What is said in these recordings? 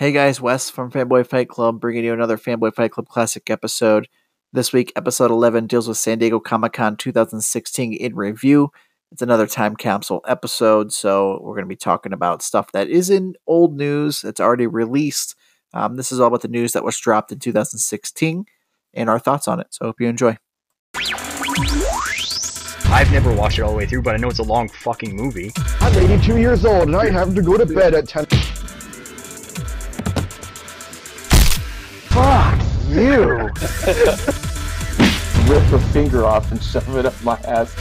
Hey guys, Wes from Fanboy Fight Club bringing you another Fanboy Fight Club Classic episode. This week, episode 11 deals with San Diego Comic Con 2016 in review. It's another time capsule episode, so we're going to be talking about stuff that is in old news that's already released. Um, this is all about the news that was dropped in 2016 and our thoughts on it, so hope you enjoy. I've never watched it all the way through, but I know it's a long fucking movie. I'm 82 years old and I have to go to bed at 10. Fuck you! Rip a finger off and shove it up my ass.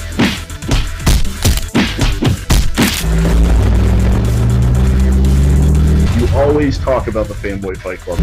You always talk about the Fanboy Fight Club.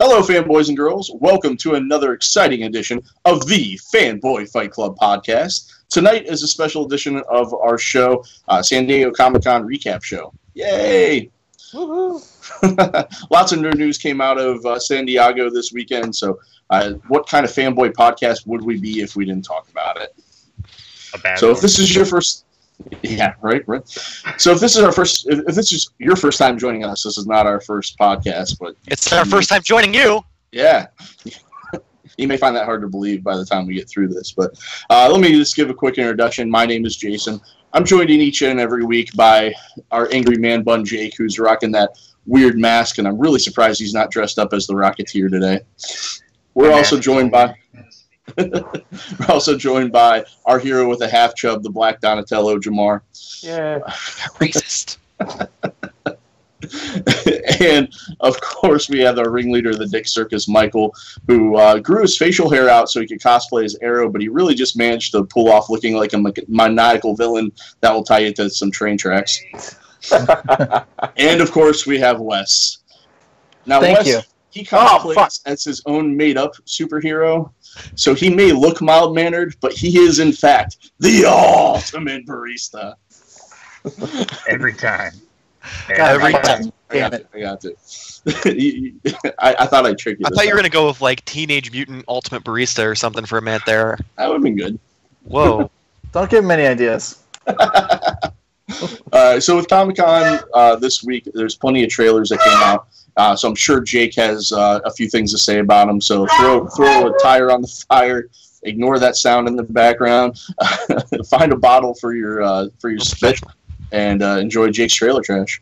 Hello, fanboys and girls. Welcome to another exciting edition of the Fanboy Fight Club podcast. Tonight is a special edition of our show, uh, San Diego Comic Con recap show. Yay! Woohoo. Lots of nerd news came out of uh, San Diego this weekend. So, uh, what kind of fanboy podcast would we be if we didn't talk about it? A bad So, if this is your first, yeah, right, right. So, if this is our first, if, if this is your first time joining us, this is not our first podcast, but It's our first time joining you. yeah. You may find that hard to believe by the time we get through this, but uh, let me just give a quick introduction. My name is Jason. I'm joined in each and every week by our angry man bun Jake, who's rocking that weird mask, and I'm really surprised he's not dressed up as the Rocketeer today. We're also joined by we're also joined by our hero with a half chub, the Black Donatello Jamar. Yeah. Racist. and of course, we have our ringleader of the Dick Circus, Michael, who uh, grew his facial hair out so he could cosplay as Arrow, but he really just managed to pull off looking like a ma- maniacal villain that will tie you to some train tracks. and of course, we have Wes. Now, Thank Wes, you. he Oh, cosplays fuck. as his own made-up superhero, so he may look mild-mannered, but he is in fact the ultimate barista. every time. Every I- time. I got it. I got it. You- you- I, I thought I'd trick you. I this thought you were gonna go with like Teenage Mutant Ultimate Barista or something for a minute there. That would have been good. Whoa. Don't give him any ideas. Uh, so with Comic Con uh, this week, there's plenty of trailers that came out. Uh, so I'm sure Jake has uh, a few things to say about them. So throw throw a tire on the fire. Ignore that sound in the background. Find a bottle for your uh, for your spit, and uh, enjoy Jake's trailer trash.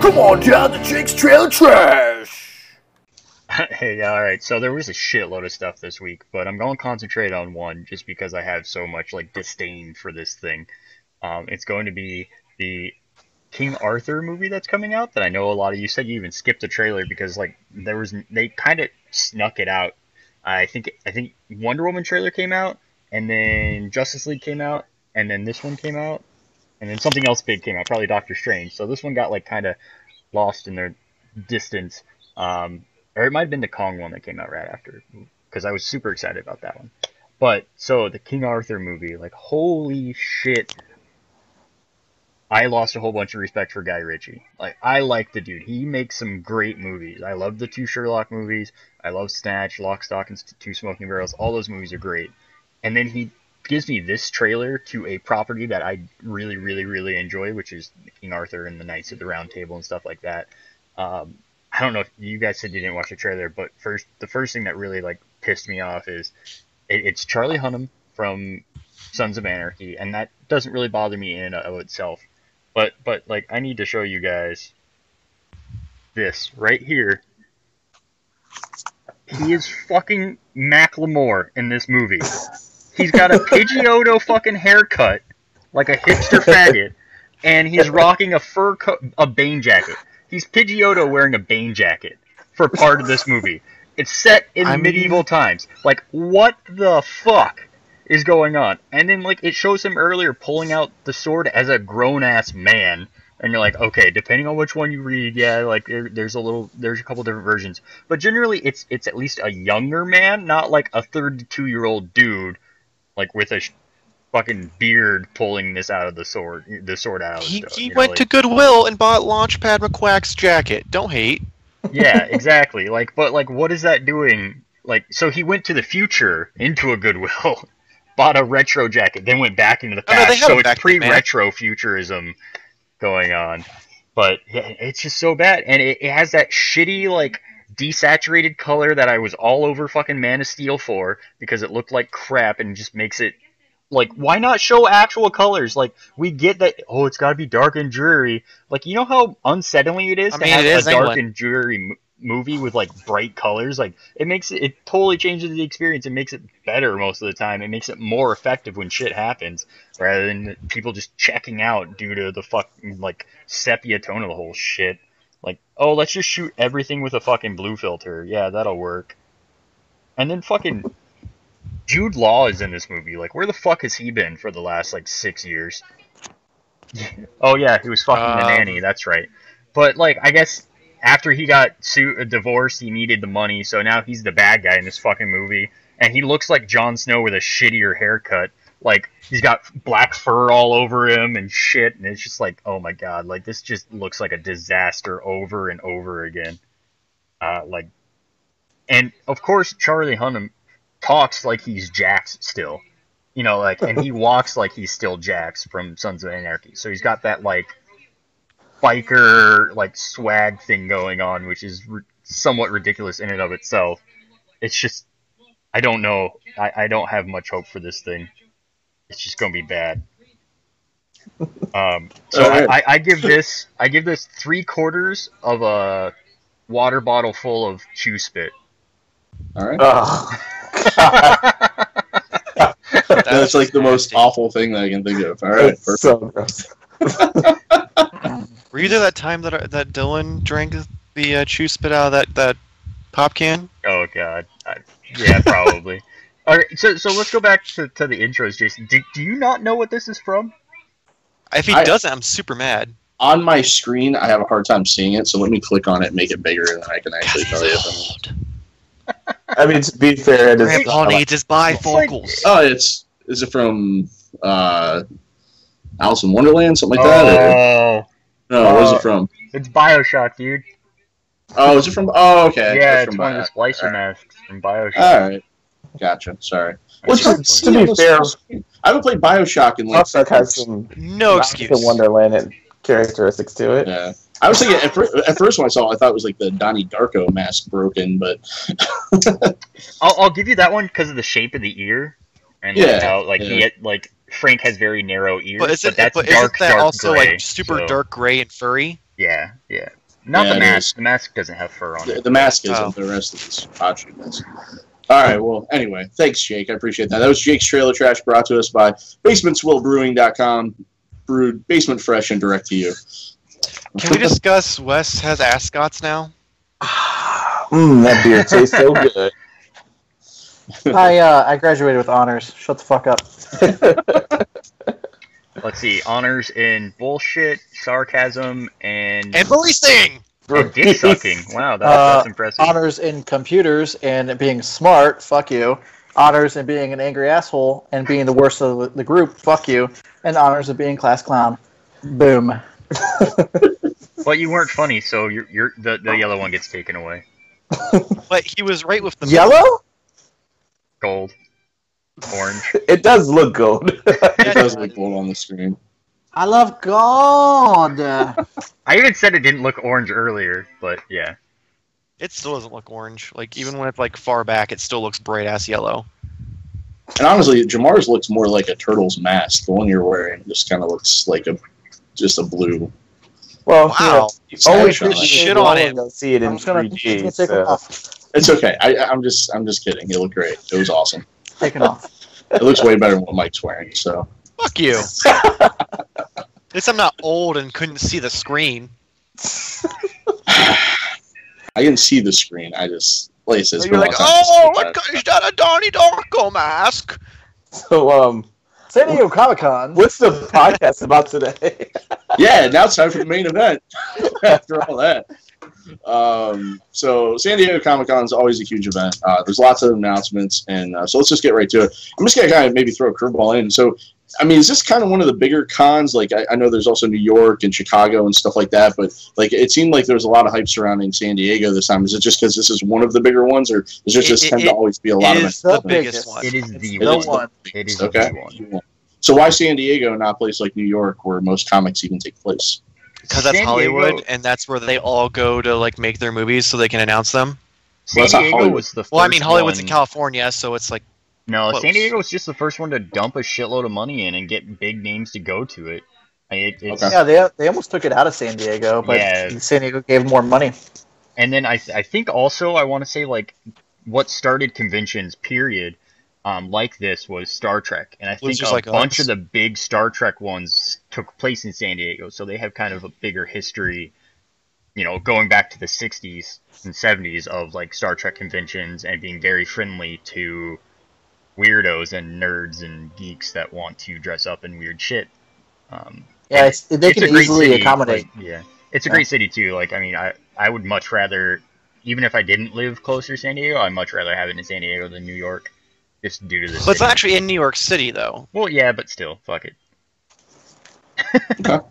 Come on down to Jake's Trailer Trash! hey, all right. So there was a shitload of stuff this week, but I'm going to concentrate on one just because I have so much like disdain for this thing. Um, it's going to be the King Arthur movie that's coming out. That I know a lot of you said you even skipped the trailer because like there was they kind of snuck it out. I think I think Wonder Woman trailer came out, and then Justice League came out, and then this one came out, and then something else big came out, probably Doctor Strange. So this one got like kind of lost in their distance. Um, or it might have been the Kong one that came out right after, because I was super excited about that one. But so the King Arthur movie, like holy shit, I lost a whole bunch of respect for Guy Ritchie. Like I like the dude. He makes some great movies. I love the two Sherlock movies. I love Snatch, Lock, Stock, and Two Smoking Barrels. All those movies are great. And then he gives me this trailer to a property that I really, really, really enjoy, which is King Arthur and the Knights of the Round Table and stuff like that. Um, I don't know if you guys said you didn't watch the trailer, but first, the first thing that really like pissed me off is it, it's Charlie Hunnam from Sons of Anarchy, and that doesn't really bother me in and of itself. But but like I need to show you guys this right here. He is fucking Macklemore in this movie. He's got a Pidgeotto fucking haircut, like a hipster faggot, and he's rocking a fur coat, a Bane jacket. He's Pidgeotto wearing a Bane jacket for part of this movie. It's set in I mean- medieval times. Like, what the fuck is going on? And then, like, it shows him earlier pulling out the sword as a grown ass man. And you're like, okay, depending on which one you read, yeah, like there, there's a little, there's a couple different versions. But generally, it's it's at least a younger man, not like a 32 year old dude, like with a sh- fucking beard pulling this out of the sword, the sword out. He, he you know, went like- to Goodwill and bought Launchpad McQuack's jacket. Don't hate. yeah, exactly. Like, but like, what is that doing Like, so he went to the future into a Goodwill, bought a retro jacket, then went back into the Oh, no, past. so it's back then, man. pre-retro futurism going on. But yeah, it's just so bad, and it, it has that shitty like desaturated color that I was all over fucking Man of Steel for because it looked like crap and just makes it like why not show actual colors? Like we get that oh it's got to be dark and dreary. Like you know how unsettling it is I to mean, have it a dark England. and dreary m- movie with like bright colors. Like it makes it it totally changes the experience. It makes it better most of the time. It makes it more effective when shit happens rather than people just checking out due to the fucking like sepia tone of the whole shit. Like, oh, let's just shoot everything with a fucking blue filter. Yeah, that'll work. And then fucking Jude Law is in this movie. Like, where the fuck has he been for the last like six years? oh yeah, he was fucking the Um, nanny. That's right. But like, I guess after he got su- divorced, he needed the money, so now he's the bad guy in this fucking movie, and he looks like Jon Snow with a shittier haircut. Like he's got black fur all over him and shit, and it's just like, oh my god, like this just looks like a disaster over and over again. Uh, like, and of course Charlie Hunnam talks like he's Jax still, you know, like, and he walks like he's still Jax from Sons of Anarchy. So he's got that like biker like swag thing going on, which is r- somewhat ridiculous in and of itself. It's just, I don't know. I, I don't have much hope for this thing. It's just gonna be bad. Um, so Alright. I, I give this I give this three quarters of a water bottle full of chew spit. All right. Oh, That's like the most awful thing that I can think of. All right. it's Perfect. so gross. Were you there that time that that Dylan drank the uh, chew spit out of that that pop can? Oh god. I, yeah, probably. All right, so so let's go back to, to the intros, Jason. Do, do you not know what this is from? If he I- doesn't, I'm super mad. On my screen, I have a hard time seeing it, so let me click on it and make it bigger, and then I can actually he's tell you. old. I mean, to be fair, it is. Grandpa needs his bifocals. Oh, it's is it from uh, Alice in Wonderland, something like that? Or, Oh, no, where's uh, it from? it's Bioshock, dude. Oh, is it from? Oh, okay. yeah, It's it's from one of the Bio- splicer masks from Bioshock. All right, gotcha. Sorry. That's What's just to be fair- I haven't played Bioshock in like. Bioshock has some No Alice excuse. Wonderland and characteristics to it. Yeah. I was thinking at, fir- at first when I saw it, I thought it was like the Donnie Darko mask broken, but I'll, I'll give you that one because of the shape of the ear, and like Yeah, how like yeah. he like Frank has very narrow ears, But is it? that's but dark, isn't that dark also gray, like super so- dark gray and furry? Yeah, yeah. Not Yeah, the mask. is. The mask doesn't have fur on the, it. the mask isn't. Oh. The rest of this Hachi is. All right. Well, anyway, thanks, Jake. I appreciate that. That was Jake's Trailer Trash brought to us by BasementsWillBrewing.com. Brewed basement fresh and direct to you. Can we discuss Wes has ascots now? Mmm, that beer tastes so good. I uh, I graduated with honors. Shut the fuck up. Let's see. Honors in bullshit, sarcasm, and, And Marie Sting. and dick sucking. Wow, that, Uh, that's impressive. honors in computers and being smart. Fuck you. Honors in being an angry asshole and being the worst of the, the group. Fuck you. And honors of being class clown. Boom. But you weren't funny, so you're, you're the, the yellow one gets taken away. But he was right with the Yellow? Gold, orange. It does look gold. It does look gold on the screen. I love gold. I even said it didn't look orange earlier, but yeah. It still doesn't look orange. Like even when it's like far back, it still looks bright ass yellow. And honestly, Jamar's looks more like a turtle's mask. The one you're wearing just kind of looks like a just a blue. well, Wow. you know, always Shit shit on him. Go see it in I'm just gonna, 3D. gonna take so- it off. It's okay. I, I'm just I'm just kidding. It looked great. It was awesome. Take it off. It looks way better than what Mike's wearing. So Fuck you. At least I'm not old and couldn't see the screen. I didn't see the screen. I just like it says. You're like, oh, what is that a Donnie Darko mask? So, um, San Diego Comic Con. what's the podcast about today? Yeah, now it's time for the main event. After all that, um, so San Diego Comic Con is always a huge event. Uh, there's lots of announcements, and uh, so let's just get right to it. I'm just gonna kind of maybe throw a curveball in. So I mean, is this kind of one of the bigger cons? Like, I, I know there's also New York and Chicago and stuff like that, but like, it seemed like there was a lot of hype surrounding San Diego this time. Is it just because this is one of the bigger ones, or is there It- just it- tend it- to always be a lot it of is the biggest biggest. one. It is the the one. one. It is Okay. the one. So why San Diego, not a place like New York, where most comics even take place? Because that's San Hollywood, Diego- and that's where they all go to like make their movies so they can announce them. San Well, Diego was the first Well, I mean, Hollywood's one, in California, so it's like No, close. San Diego was just the first one to dump a shitload of money in and get big names to go to it. It it's, Okay. Yeah, they they almost took it out of San Diego, but Yeah. San Diego gave more money. And then I th- I think also I want to say like what started conventions period um, like this was Star Trek, and I think Losers a Like bunch Us. of the big Star Trek ones took place in San Diego, so they have kind of a bigger history. You know, going back to the '60s and '70s of like Star Trek conventions and being very friendly to weirdos and nerds and geeks that want to dress up in weird shit. Um, Yeah, it's, they it's a can great easily city, accommodate. like, yeah, it's a Yeah. great city too. Like, I mean, I I would much rather, even if I didn't live closer to San Diego, I'd much rather have it in San Diego than New York, just due to the. But it's city. actually in New York City, though. Well, yeah, but still, fuck it.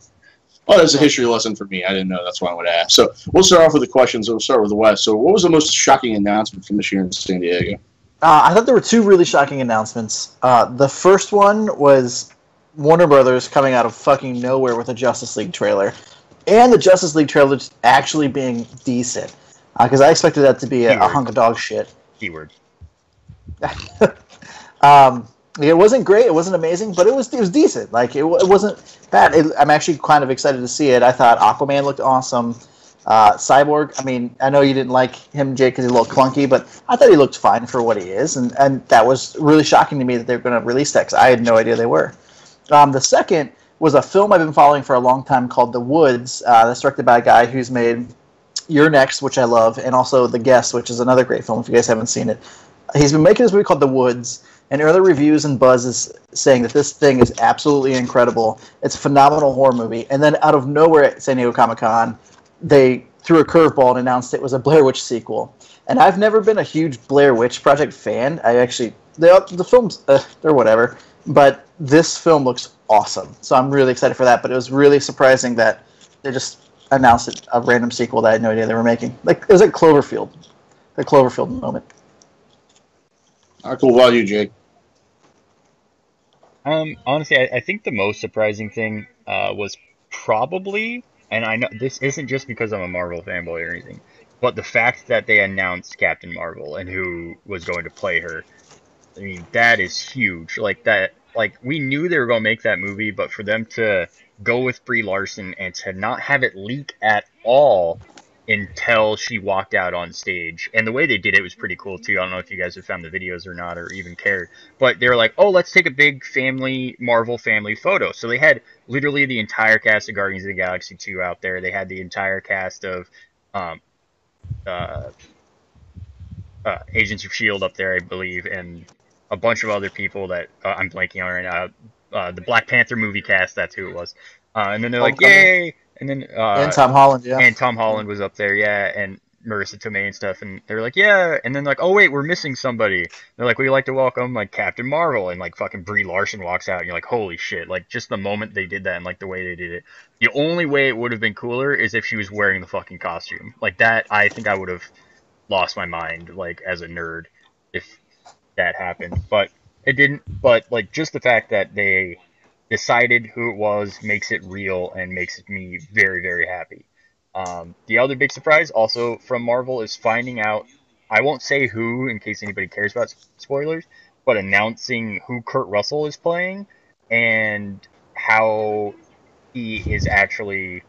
Oh, that's a history lesson for me. I didn't know. That's why I would ask. So we'll start off with the questions. We'll start with the West. So, what was the most shocking announcement from this year in San Diego? Uh, I thought there were two really shocking announcements. Uh, the first one was Warner Brothers coming out of fucking nowhere with a Justice League trailer, and the Justice League trailer just actually being decent. Because I expected that to be a, a hunk of dog shit. Keyword. Um, it wasn't great. It wasn't amazing, but it was it was decent. Like it, it wasn't bad. It, I'm actually kind of excited to see it. I thought Aquaman looked awesome. Uh, Cyborg. I mean, I know you didn't like him, Jake, because he's a little clunky, but I thought he looked fine for what he is, and and that was really shocking to me that they're going to release that. 'cause I had no idea they were. Um, the second was a film I've been following for a long time called The Woods. Uh, that's directed by a guy who's made You're Next, which I love, and also The Guest, which is another great film if you guys haven't seen it. He's been making this movie called The Woods, and early reviews and buzz is saying that this thing is absolutely incredible. It's a phenomenal horror movie. And then out of nowhere at San Diego Comic Con, they threw a curveball and announced it was a Blair Witch sequel. And I've never been a huge Blair Witch Project fan. I actually the the films uh, they're whatever, but this film looks awesome. So I'm really excited for that. But it was really surprising that they just announced it, a random sequel that I had no idea they were making. Like it was like Cloverfield, the Cloverfield moment. All right, cool. What about you, Jake? Um, honestly, I, I think the most surprising thing uh, was probably, and I know this isn't just because I'm a Marvel fanboy or anything, but the fact that they announced Captain Marvel and who was going to play her. I mean, that is huge. Like that, like we knew they were going to make that movie, but for them to go with Brie Larson and to not have it leak at all until she walked out on stage, and the way they did it was pretty cool too. I don't know if you guys have found the videos or not, or even cared but they were like, "Oh, let's take a big family Marvel family photo." So they had literally the entire cast of Guardians of the Galaxy 2 out there. They had the entire cast of um, uh, uh, Agents of Shield up there, I believe, and a bunch of other people that uh, I'm blanking on right now. Uh, the Black Panther movie cast, that's who it was. Uh, and then they're like, Homecoming. "Yay!" And then uh, and Tom Holland, yeah. and Tom Holland was up there, yeah, and Marisa Tomei and stuff, and they're like, yeah, and then like, oh wait, we're missing somebody. They're like, we'd like to welcome like Captain Marvel, and like fucking Brie Larson walks out, and you're like, holy shit! Like just the moment they did that and like the way they did it, the only way it would have been cooler is if she was wearing the fucking costume like that. I think I would have lost my mind like as a nerd if that happened, but it didn't. But like just the fact that they decided who it was makes it real and makes me very very happy. Um, the other big surprise, also from Marvel, is finding out. I won't say who, in case anybody cares about spoilers, but announcing who Kurt Russell is playing and how he is actually.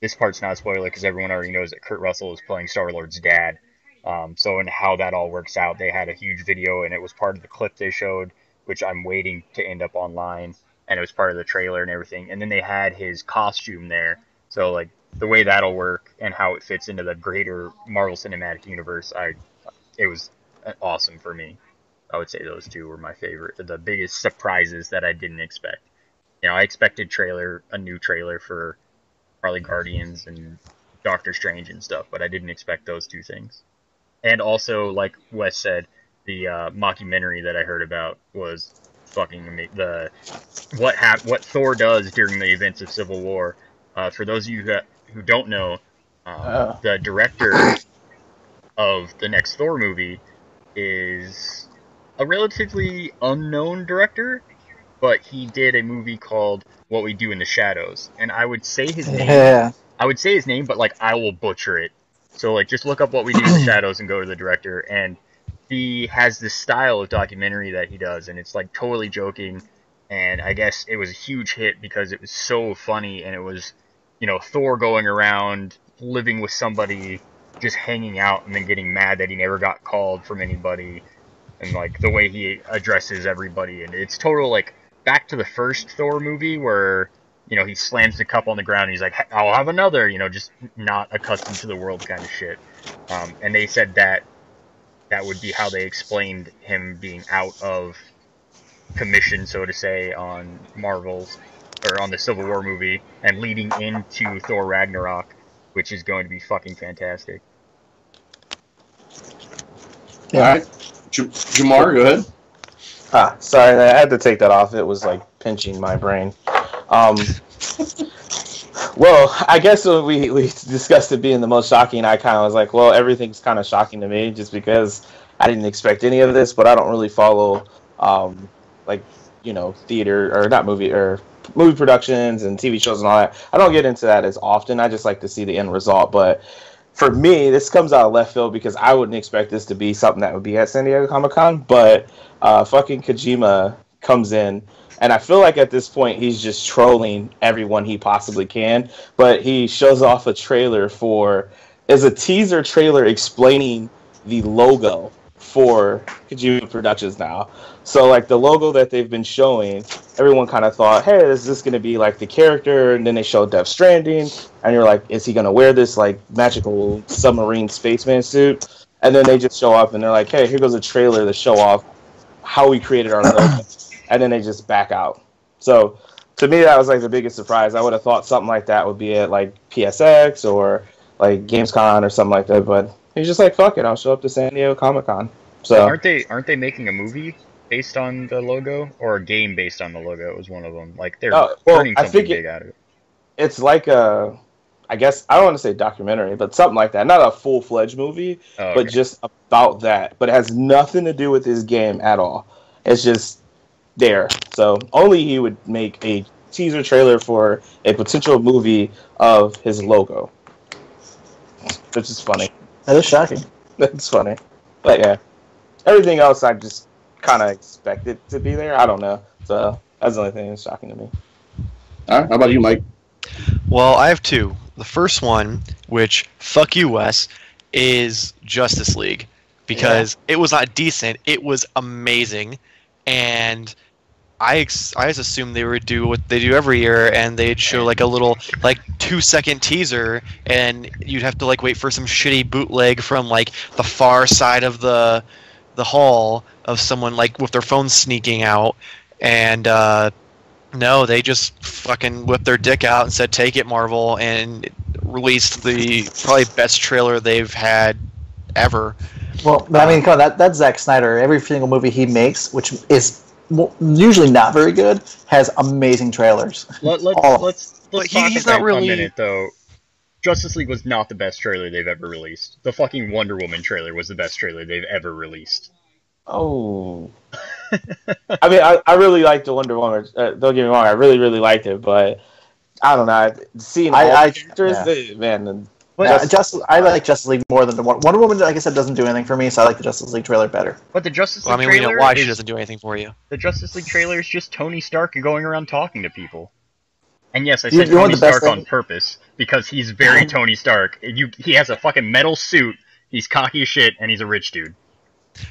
This part's not a spoiler because everyone already knows that Kurt Russell is playing Star Lord's dad. Um, so, and how that all works out, they had a huge video, and it was part of the clip they showed, which I'm waiting to end up online, and it was part of the trailer and everything. And then they had his costume there, so like the way that'll work and how it fits into the greater Marvel Cinematic Universe, I it was uh, awesome for me. I would say those two were my favorite, the biggest surprises that I didn't expect. You know, I expected trailer a new trailer for Harley Guardians and Doctor Strange and stuff, but I didn't expect those two things. And also, like Wes said, the uh, mockumentary that I heard about was fucking the what hap- what Thor does during the events of Civil War. Uh, for those of you that, who don't know, um, Oh. the director of the next Thor movie is a relatively unknown director, but he did a movie called What We Do in the Shadows, and I would say his name. Yeah. I would say his name, but like I will butcher it. So like just look up what we do in the shadows and go to the director and he has this style of documentary that he does and it's like totally joking and I guess it was a huge hit because it was so funny and it was you know Thor going around living with somebody just hanging out and then getting mad that he never got called from anybody and like the way he addresses everybody and it's total like back to the first Thor movie where you know, he slams the cup on the ground and he's like, I'll have another, you know, just not accustomed to the world kind of shit. Um, and they said that that would be how they explained him being out of commission, so to say, on Marvel's or on the Civil War movie and leading into Thor Ragnarok, which is going to be fucking fantastic. All right, J- Jamar, go ahead. Ah, sorry, I had to take that off. It was like pinching my brain. Um, well, I guess when we, we discussed it being the most shocking, I kind of was like, well, everything's kind of shocking to me just because I didn't expect any of this, but I don't really follow, um, like, you know, theater or not movie or movie productions and TV shows and all that. I don't get into that as often. I just like to see the end result. But for me, this comes out of left field because I wouldn't expect this to be something that would be at San Diego Comic Con. But uh, fucking Kojima comes in, and I feel like at this point he's just trolling everyone he possibly can. But he shows off a trailer for is a teaser trailer explaining the logo for Kojima Productions now. So like the logo that they've been showing, everyone kind of thought, hey, is this going to be like the character? And then they showed Death Stranding, and you're like, is he going to wear this like magical submarine spaceman suit? And then they just show up and they're like, hey, here goes a trailer to show off how we created our logo. and then they just back out. So to me, that was like the biggest surprise. I would have thought something like that would be at like PSX or like Gamescom or something like that. But he's just like, fuck it, I'll show up to San Diego Comic Con. So Aren't they aren't they making a movie based on the logo or a game based on the logo? It was one of them. Like they're Oh, well, turning I something think it- big out of it. it's like a, I guess I don't want to say documentary, but something like that. Not a full fledged movie, Oh, but just about that. But it has nothing to do with his game at all. It's just there. So only he would make a teaser trailer for a potential movie of his logo, which is funny. That is shocking. That's funny. But yeah, everything else I just kind of expected to be there. I don't know. So that's the only thing that's shocking to me. All right, how about you, Mike? Well, I have two. The first one, which fuck you, Wes, is Justice League because it was not decent. It was amazing, and I ex- I assumed they would do what they do every year, and they'd show like a little like two second teaser, and you'd have to like wait for some shitty bootleg from like the far side of the the hall of someone like with their phone sneaking out, and uh, no, they just fucking whipped their dick out and said, "Take it, Marvel," and released the probably best trailer they've had ever. Well, I mean, come on, that, that's Zack Snyder. Every single movie he makes, which is mo- usually not very good, has amazing trailers. Let, let's all- let's But let's he- he's not really- a minute though. Justice League was not the best trailer they've ever released. The fucking Wonder Woman trailer was the best trailer they've ever released. Oh. I mean, I, I really liked the Wonder Woman. Uh, don't get me wrong, I really, really liked it, but I don't know. Seeing all I- the characters, yeah. they- man, and But Yeah, Justice, I like Justice League more than the Wonder Wonder Woman. Like I said, doesn't do anything for me, so I like the Justice League trailer better. but the Justice Well, I League mean, we trailer know why she doesn't do anything for you. the Justice League trailer is just Tony Stark going around talking to people. And yes, I said you Tony the best Stark on purpose because he's very Tony Stark. You, he has a fucking metal suit. He's cocky as shit, and he's a rich dude.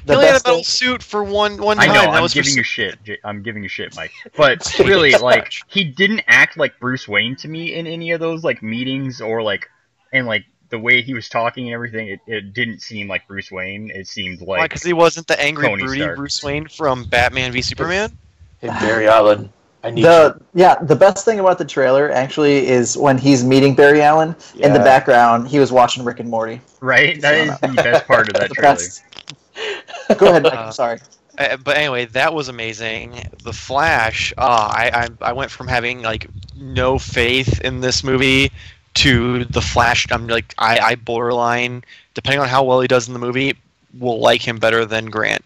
The he only had a metal thing, suit for one one time. I know. That I'm was giving s- you shit. J- I'm giving you shit, Mike. But really, like, he didn't act like Bruce Wayne to me in any of those like meetings or like, and like the way he was talking and everything. It, it didn't seem like Bruce Wayne. It seemed Why? like Because he wasn't the angry, Tony broody Stark. Bruce Wayne from Batman v Superman. hey, Barry Allen, I need the yeah, the best thing about the trailer actually is when he's meeting Barry Allen. you. In the background, he was watching Rick and Morty. right. That is the best part of that trailer. best. Go ahead, Mike. Uh, I'm sorry. Uh, but anyway, that was amazing. The Flash. Uh, I, I I went from having like no faith in this movie to the Flash. I'm like I, I borderline, depending on how well he does in the movie, will like him better than Grant.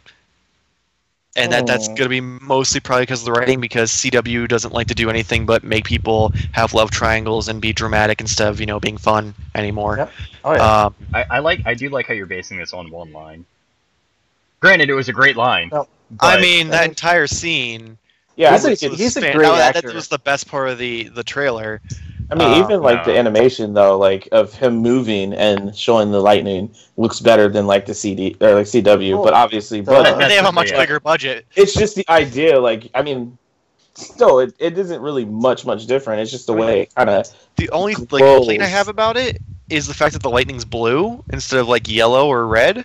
And that, that's Oh. going to be mostly probably because of the writing, because CW doesn't like to do anything but make people have love triangles and be dramatic instead of you know being fun anymore. Yep. Oh yeah. Um, I, I like I do like how you're basing this on one line. Granted, it was a great line. No. I mean, that entire scene. Yeah, He's a- think was he's a great that, actor. That was the best part of the the trailer. I mean, Uh, even like the animation though, like of him moving and showing the lightning looks better than like the CD or like CW. Well, but obviously, the- but they have a much they- bigger budget. it's just the idea. Like, I mean, still, it, it isn't really much much different. It's just the way kind of The only like complaint I have about it is the fact that the lightning's blue instead of like yellow or red.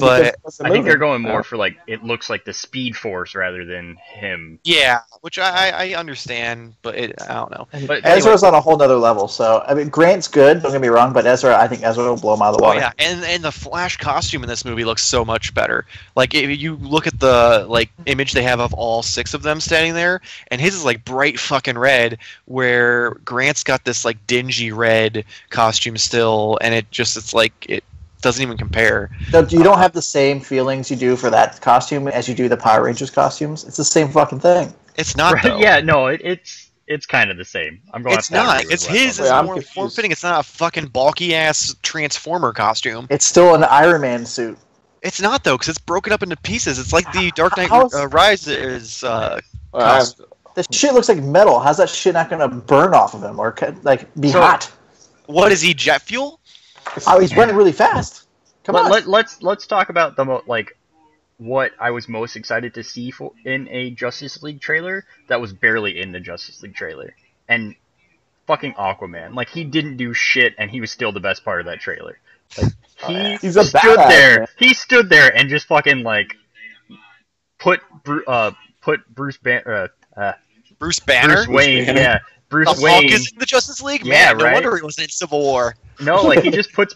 But I think they're going more for like it looks like the Speed Force rather than him. Yeah, which I I, I understand, but it, I don't know. But Ezra's on a whole nother level. So I mean, Grant's good. Don't get me wrong, but Ezra, I think Ezra will blow him out of the water. Oh water. yeah, and and the Flash costume in this movie looks so much better. Like if you look at the like image they have of all six of them standing there, and his is like bright fucking red, where Grant's got this like dingy red costume still, and it just it's like it doesn't even compare. No, You don't have the same feelings you do for that costume as you do the Power Rangers costumes. It's the same fucking thing. It's not Right, though. yeah, no, it, it's it's kind of the same. I'm going. It's to not. It's his on is Wait, I'm more form fitting. It's not a fucking bulky ass transformer costume. It's still an Iron Man suit. It's not though, because it's broken up into pieces. It's like the Dark Knight uh, Rises. Uh, Well, I This shit looks like metal. How's that shit not gonna burn off of him or like be So- hot? what is he? Jet fuel? Oh, he's running really fast. Come let, on. Let, let's let's talk about the mo- like what I was most excited to see for in a Justice League trailer that was barely in the Justice League trailer, and fucking Aquaman. Like he didn't do shit, and he was still the best part of that trailer. Like he He's a stood badass, there. man. He stood there and just fucking like put Bru- uh put Bruce Ban- uh, uh, Bruce Banner? Bruce Wayne. Banner. Yeah, the Bruce Hulk Wayne. is in the Justice League? Yeah, Man, no right? wonder he wasn't in Civil War. No, like he just puts,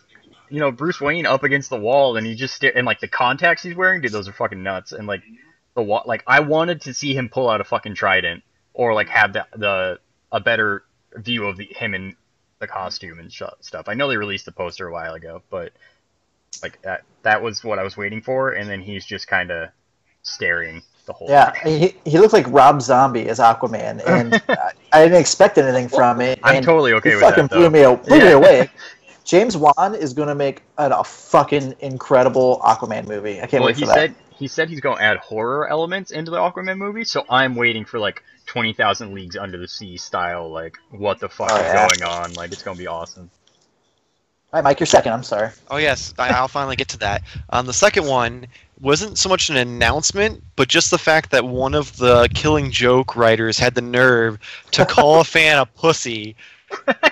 you know, Bruce Wayne up against the wall, and he just stare, and like the contacts he's wearing, dude, those are fucking nuts. And like the wa- like I wanted to see him pull out a fucking trident, or like have the the a better view of the him in the costume and sh- stuff. I know they released the poster a while ago, but like that that was what I was waiting for, and then he's just kind of staring the whole yeah, time. he, he looked like Rob Zombie as Aquaman, and I, I didn't expect anything from it. I'm totally okay with fucking that. blew me blew me away. James Wan is gonna make an, a fucking incredible Aquaman movie. I can't well, wait he for that. said he said he's going to add horror elements into the Aquaman movie, so I'm waiting for like Twenty Thousand Leagues Under the Sea style, like what the fuck Oh, is yeah. going on? Like it's gonna be awesome. All right, Mike, you're second. I'm sorry. Oh yes, I, I'll finally get to that. Um, the second one wasn't so much an announcement, but just the fact that one of the Killing Joke writers had the nerve to call a fan a pussy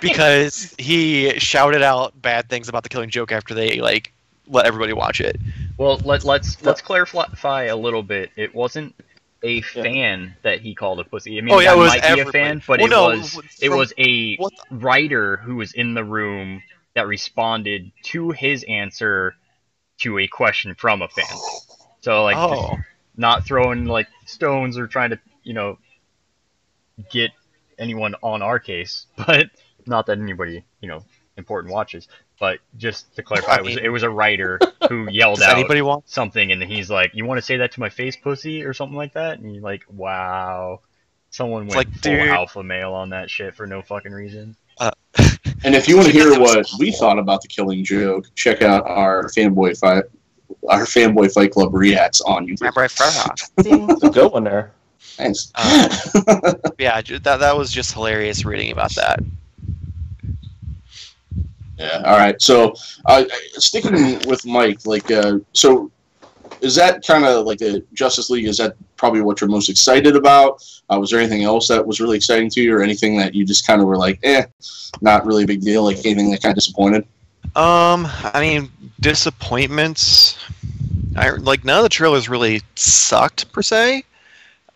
because he shouted out bad things about the Killing Joke after they like let everybody watch it. Well, let let's let's clarify a little bit. It wasn't a fan that he called a pussy. I mean, Oh, yeah, that it was might be a fan, but Well, it no, was from- it was a what writer who was in the room that responded to his answer to a question from a fan. So like Oh, not throwing like stones or trying to you know get anyone on our case, but not that anybody you know important watches. But just to clarify, it was it was a writer who yelled does out anybody want? something, and he's like, "You want to say that to my face, pussy?" or something like that, and you're like, "Wow." Someone went like, full dude. alpha male on that shit for no fucking reason. And if you want to hear what we thought about the Killing Joke, check out our fanboy fight, our fanboy fight club reacts on YouTube. Remember I forgot. It's a good one there. Thanks. Uh, Yeah, that that was just hilarious reading about that. Yeah. All right. So, uh, sticking with Mike, like, uh, so is that kind of like a Justice League? Is that probably what you're most excited about? Uh, was there anything else that was really exciting to you, or anything that you just kind of were like, eh, not really a big deal? Like anything that kind of disappointed? Um, I mean, disappointments. I like none of the trailers really sucked per se.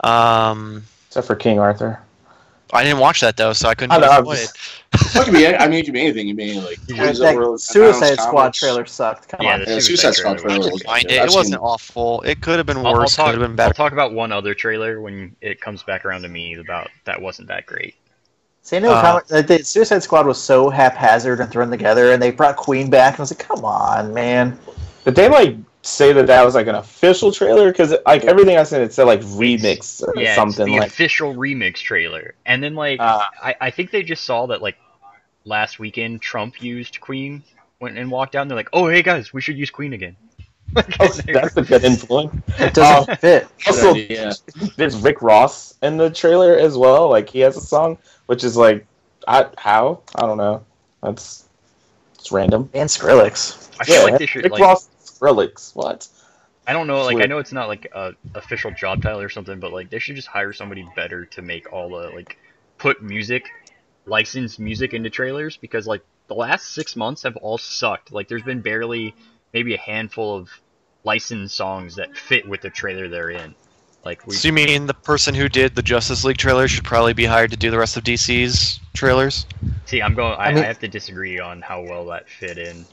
Um, Except for King Arthur. I didn't watch that though, so I couldn't I know, I'm disappointed. Well, it could be. I mean, it could be anything. You mean like Yeah, quiz that over Suicide Squad comics. trailer sucked. Come Yeah, on. Yeah, Suicide Suicide Squad trailer trailer was was Mind it, it wasn't awful. It could have been I'll, I'll worse. talk, Could have been I'll talk about one other trailer when it comes back around to me about that wasn't that great. San Diego Uh, Comic, uh, the Suicide Squad was so haphazard and thrown together, and they brought Queen back, and I was like, come on, man. Did they like say that that was like an official trailer? Because like everything I said, it said like remix or Yeah, something it's the like. official remix trailer. And then like Uh, I, I think they just saw that like last weekend Trump used Queen went and walked out and they're like, Oh hey guys, we should use Queen again. Like, oh, that's were- a good influence. It doesn't fit. Also, Yeah. there's Rick Ross in the trailer as well. Like he has a song, which is like, I how I don't know. That's it's random. And Skrillex. I feel like they should Rick like Ross, Skrillex. What? I don't know, like I know it's not like a official job title or something, but like they should just hire somebody better to make all the like put music, licensed music into trailers because like the last six months have all sucked. Like there's been barely maybe a handful of licensed songs that fit with the trailer they're in. Like we So you mean the person who did the Justice League trailer should probably be hired to do the rest of DC's trailers? see, I'm going. I, I mean- I have to disagree on how well that fit in.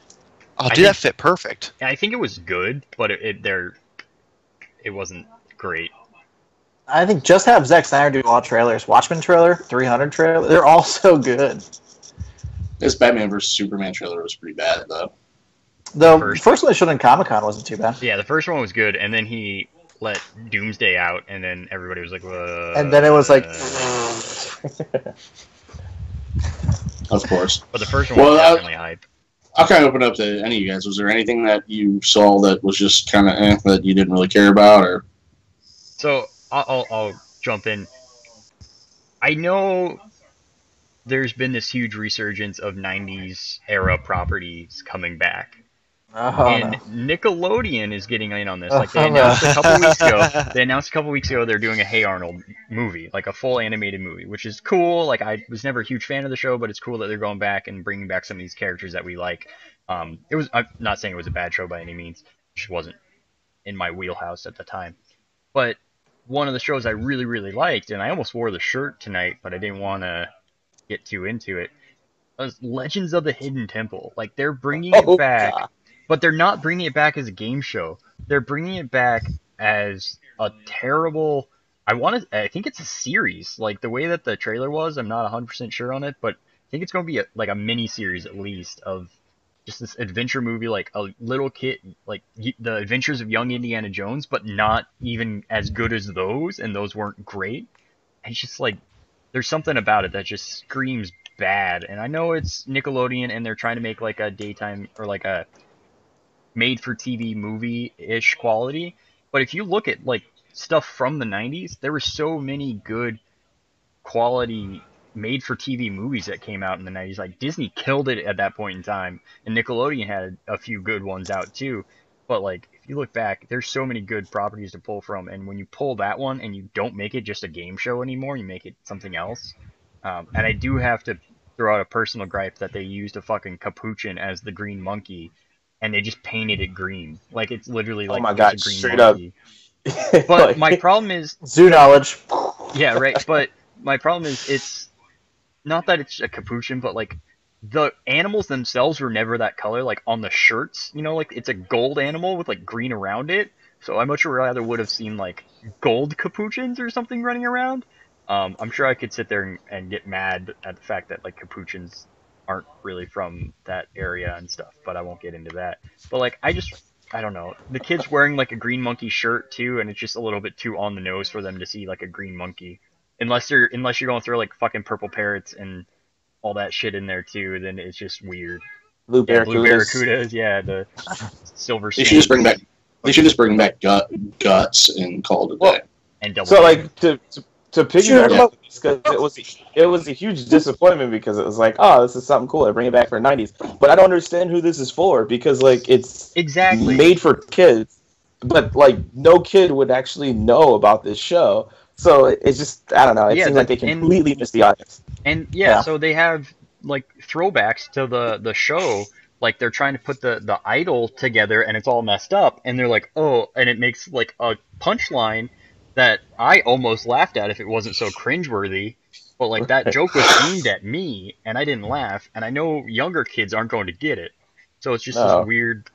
Oh, I dude, think- that fit perfect. And I think it was good, but it, it there, it wasn't great. I think just have Zack Snyder do all trailers. Watchmen trailer, 300 trailer. They're all so good. This Batman vs Superman trailer was pretty bad though. The First- first one they showed in Comic Con wasn't too bad. Yeah, the first one was good, and then he let Doomsday out, and then everybody was like, uh, And then it was like, Of course. But the first one Well, was uh, definitely hype. I'll kind of open up to any of you guys. Was there anything that you saw that was just kind of eh, that you didn't really care about, or So I'll, I'll, I'll jump in. I know there's been this huge resurgence of 90s era properties coming back. Oh, and no. Nickelodeon is getting in on this. Like they announced a couple weeks ago. They announced a couple weeks ago they're doing a Hey Arnold movie, like a full animated movie, which is cool. Like I was never a huge fan of the show, but it's cool that they're going back and bringing back some of these characters that we like. Um, it was. I'm not saying it was a bad show by any means. It just wasn't in my wheelhouse at the time. But one of the shows I really, really liked, and I almost wore the shirt tonight, but I didn't want to get too into it. Was Legends of the Hidden Temple. Like they're bringing it Oh, back God. But they're not bringing it back as a game show. They're bringing it back as a terrible. I want to. I think it's a series. Like the way that the trailer was, I'm not 100 percent sure on it, but I think it's going to be a, like a mini series at least of just this adventure movie, like a little kid, like the Adventures of Young Indiana Jones, but not even as good as those, and those weren't great. It's just like there's something about it that just screams bad. And I know it's Nickelodeon, and they're trying to make like a daytime or like a made for TV movie ish quality. But if you look at like stuff from the 90s, there were so many good quality made for TV movies that came out in the 90s. Like Disney killed it at that point in time, and Nickelodeon had a few good ones out too. But like if you look back, there's so many good properties to pull from, and when you pull that one and you don't make it just a game show anymore, you make it something else. Um, and I do have to throw out a personal gripe that they used a fucking capuchin as the green monkey, and they just painted it green. Like it's literally Oh like my just God, green straight up. But my problem is Zoo knowledge. yeah, right. But my problem is it's not that it's a capuchin, but like the animals themselves were never that color. Like on the shirts, you know, like it's a gold animal with like green around it. So I much rather would have seen like gold capuchins or something running around. Um, I'm sure I could sit there and, and get mad at the fact that like capuchins aren't really from that area and stuff, but I won't get into that. But like I just I don't know. The kid's wearing like a green monkey shirt too, and it's just a little bit too on the nose for them to see like a green monkey. Unless you're unless you're going through like fucking purple parrots and all that shit in there too, then it's just weird. Blue Yeah, blue barracudas. barracudas, yeah, the silver. they should just bring back they should just bring back gut, guts and call it a Well, day. and double. So like to to, to piggyback Sure. off this, 'cause it was it was a huge disappointment because it was like, oh, this is something cool. I bring it back for '90s, but I don't understand who this is for because like it's exactly. made for kids, but like no kid would actually know about this show. So it's just I don't know. It Yeah, seems like they the- and- completely missed the audience. And yeah, Yeah. so they have like throwbacks to the the show. Like they're trying to put the the idol together, and it's all messed up. And they're like, oh, and it makes like a punchline that I almost laughed at if it wasn't so cringeworthy. But like that joke was aimed at me, and I didn't laugh, and I know younger kids aren't going to get it. So it's just No. this weird.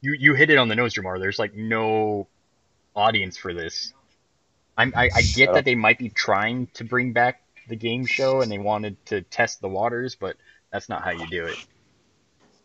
You you hit it on the nose, Jamar. There's like no audience for this. I'm, I I get that they might be trying to bring back the game show, and they wanted to test the waters, but that's not how you do it.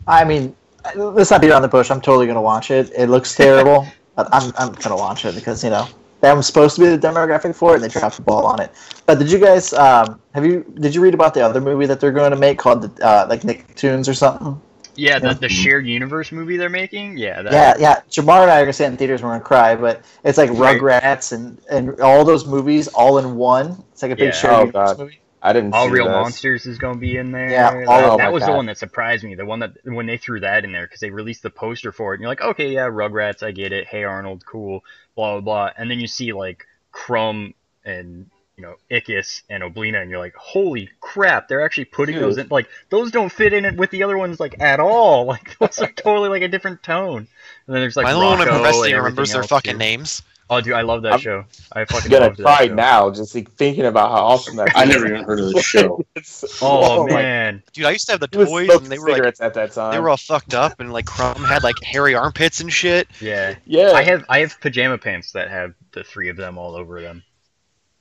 I mean, let's not beat around the bush. I'm totally gonna watch it. It looks terrible, but I'm I'm gonna watch it because you know that was supposed to be the demographic for it, and they dropped the ball on it. But did you guys um have you did you read about the other movie that they're going to make called the uh, like Nicktoons or something? Yeah, the, the shared universe movie they're making. Yeah, that, Yeah, yeah. Jamar and I are gonna sit in theaters. We're gonna cry, but it's like Right. Rugrats and and all those movies all in one. It's like a big Yeah. shared Oh, universe God. movie. I didn't. All see Real this. Monsters is going to be in there. Yeah, oh that, all of that my was the one that surprised me. The one that when they threw that in there because they released the poster for it, and you're like, okay, yeah, Rugrats, I get it. Hey Arnold, cool, blah blah blah. And then you see like Krumm and you know Ickis and Oblina, and you're like, holy crap, they're actually putting Dude. those in. Like those don't fit in it with the other ones like at all. Like those are totally like a different tone. And then there's like My only one Rocko I'm and investing everything remembers their fucking too. names. Oh, dude, I love that I'm show. I fucking I'm gonna love cry now just like, thinking about how awesome that. I never even heard of the show. It's- Oh, man, Dude, I used to have the He toys, and they were like at that time. they were all fucked up, and like Krumm had like hairy armpits and shit. yeah. yeah. I have I have pajama pants that have the three of them all over them.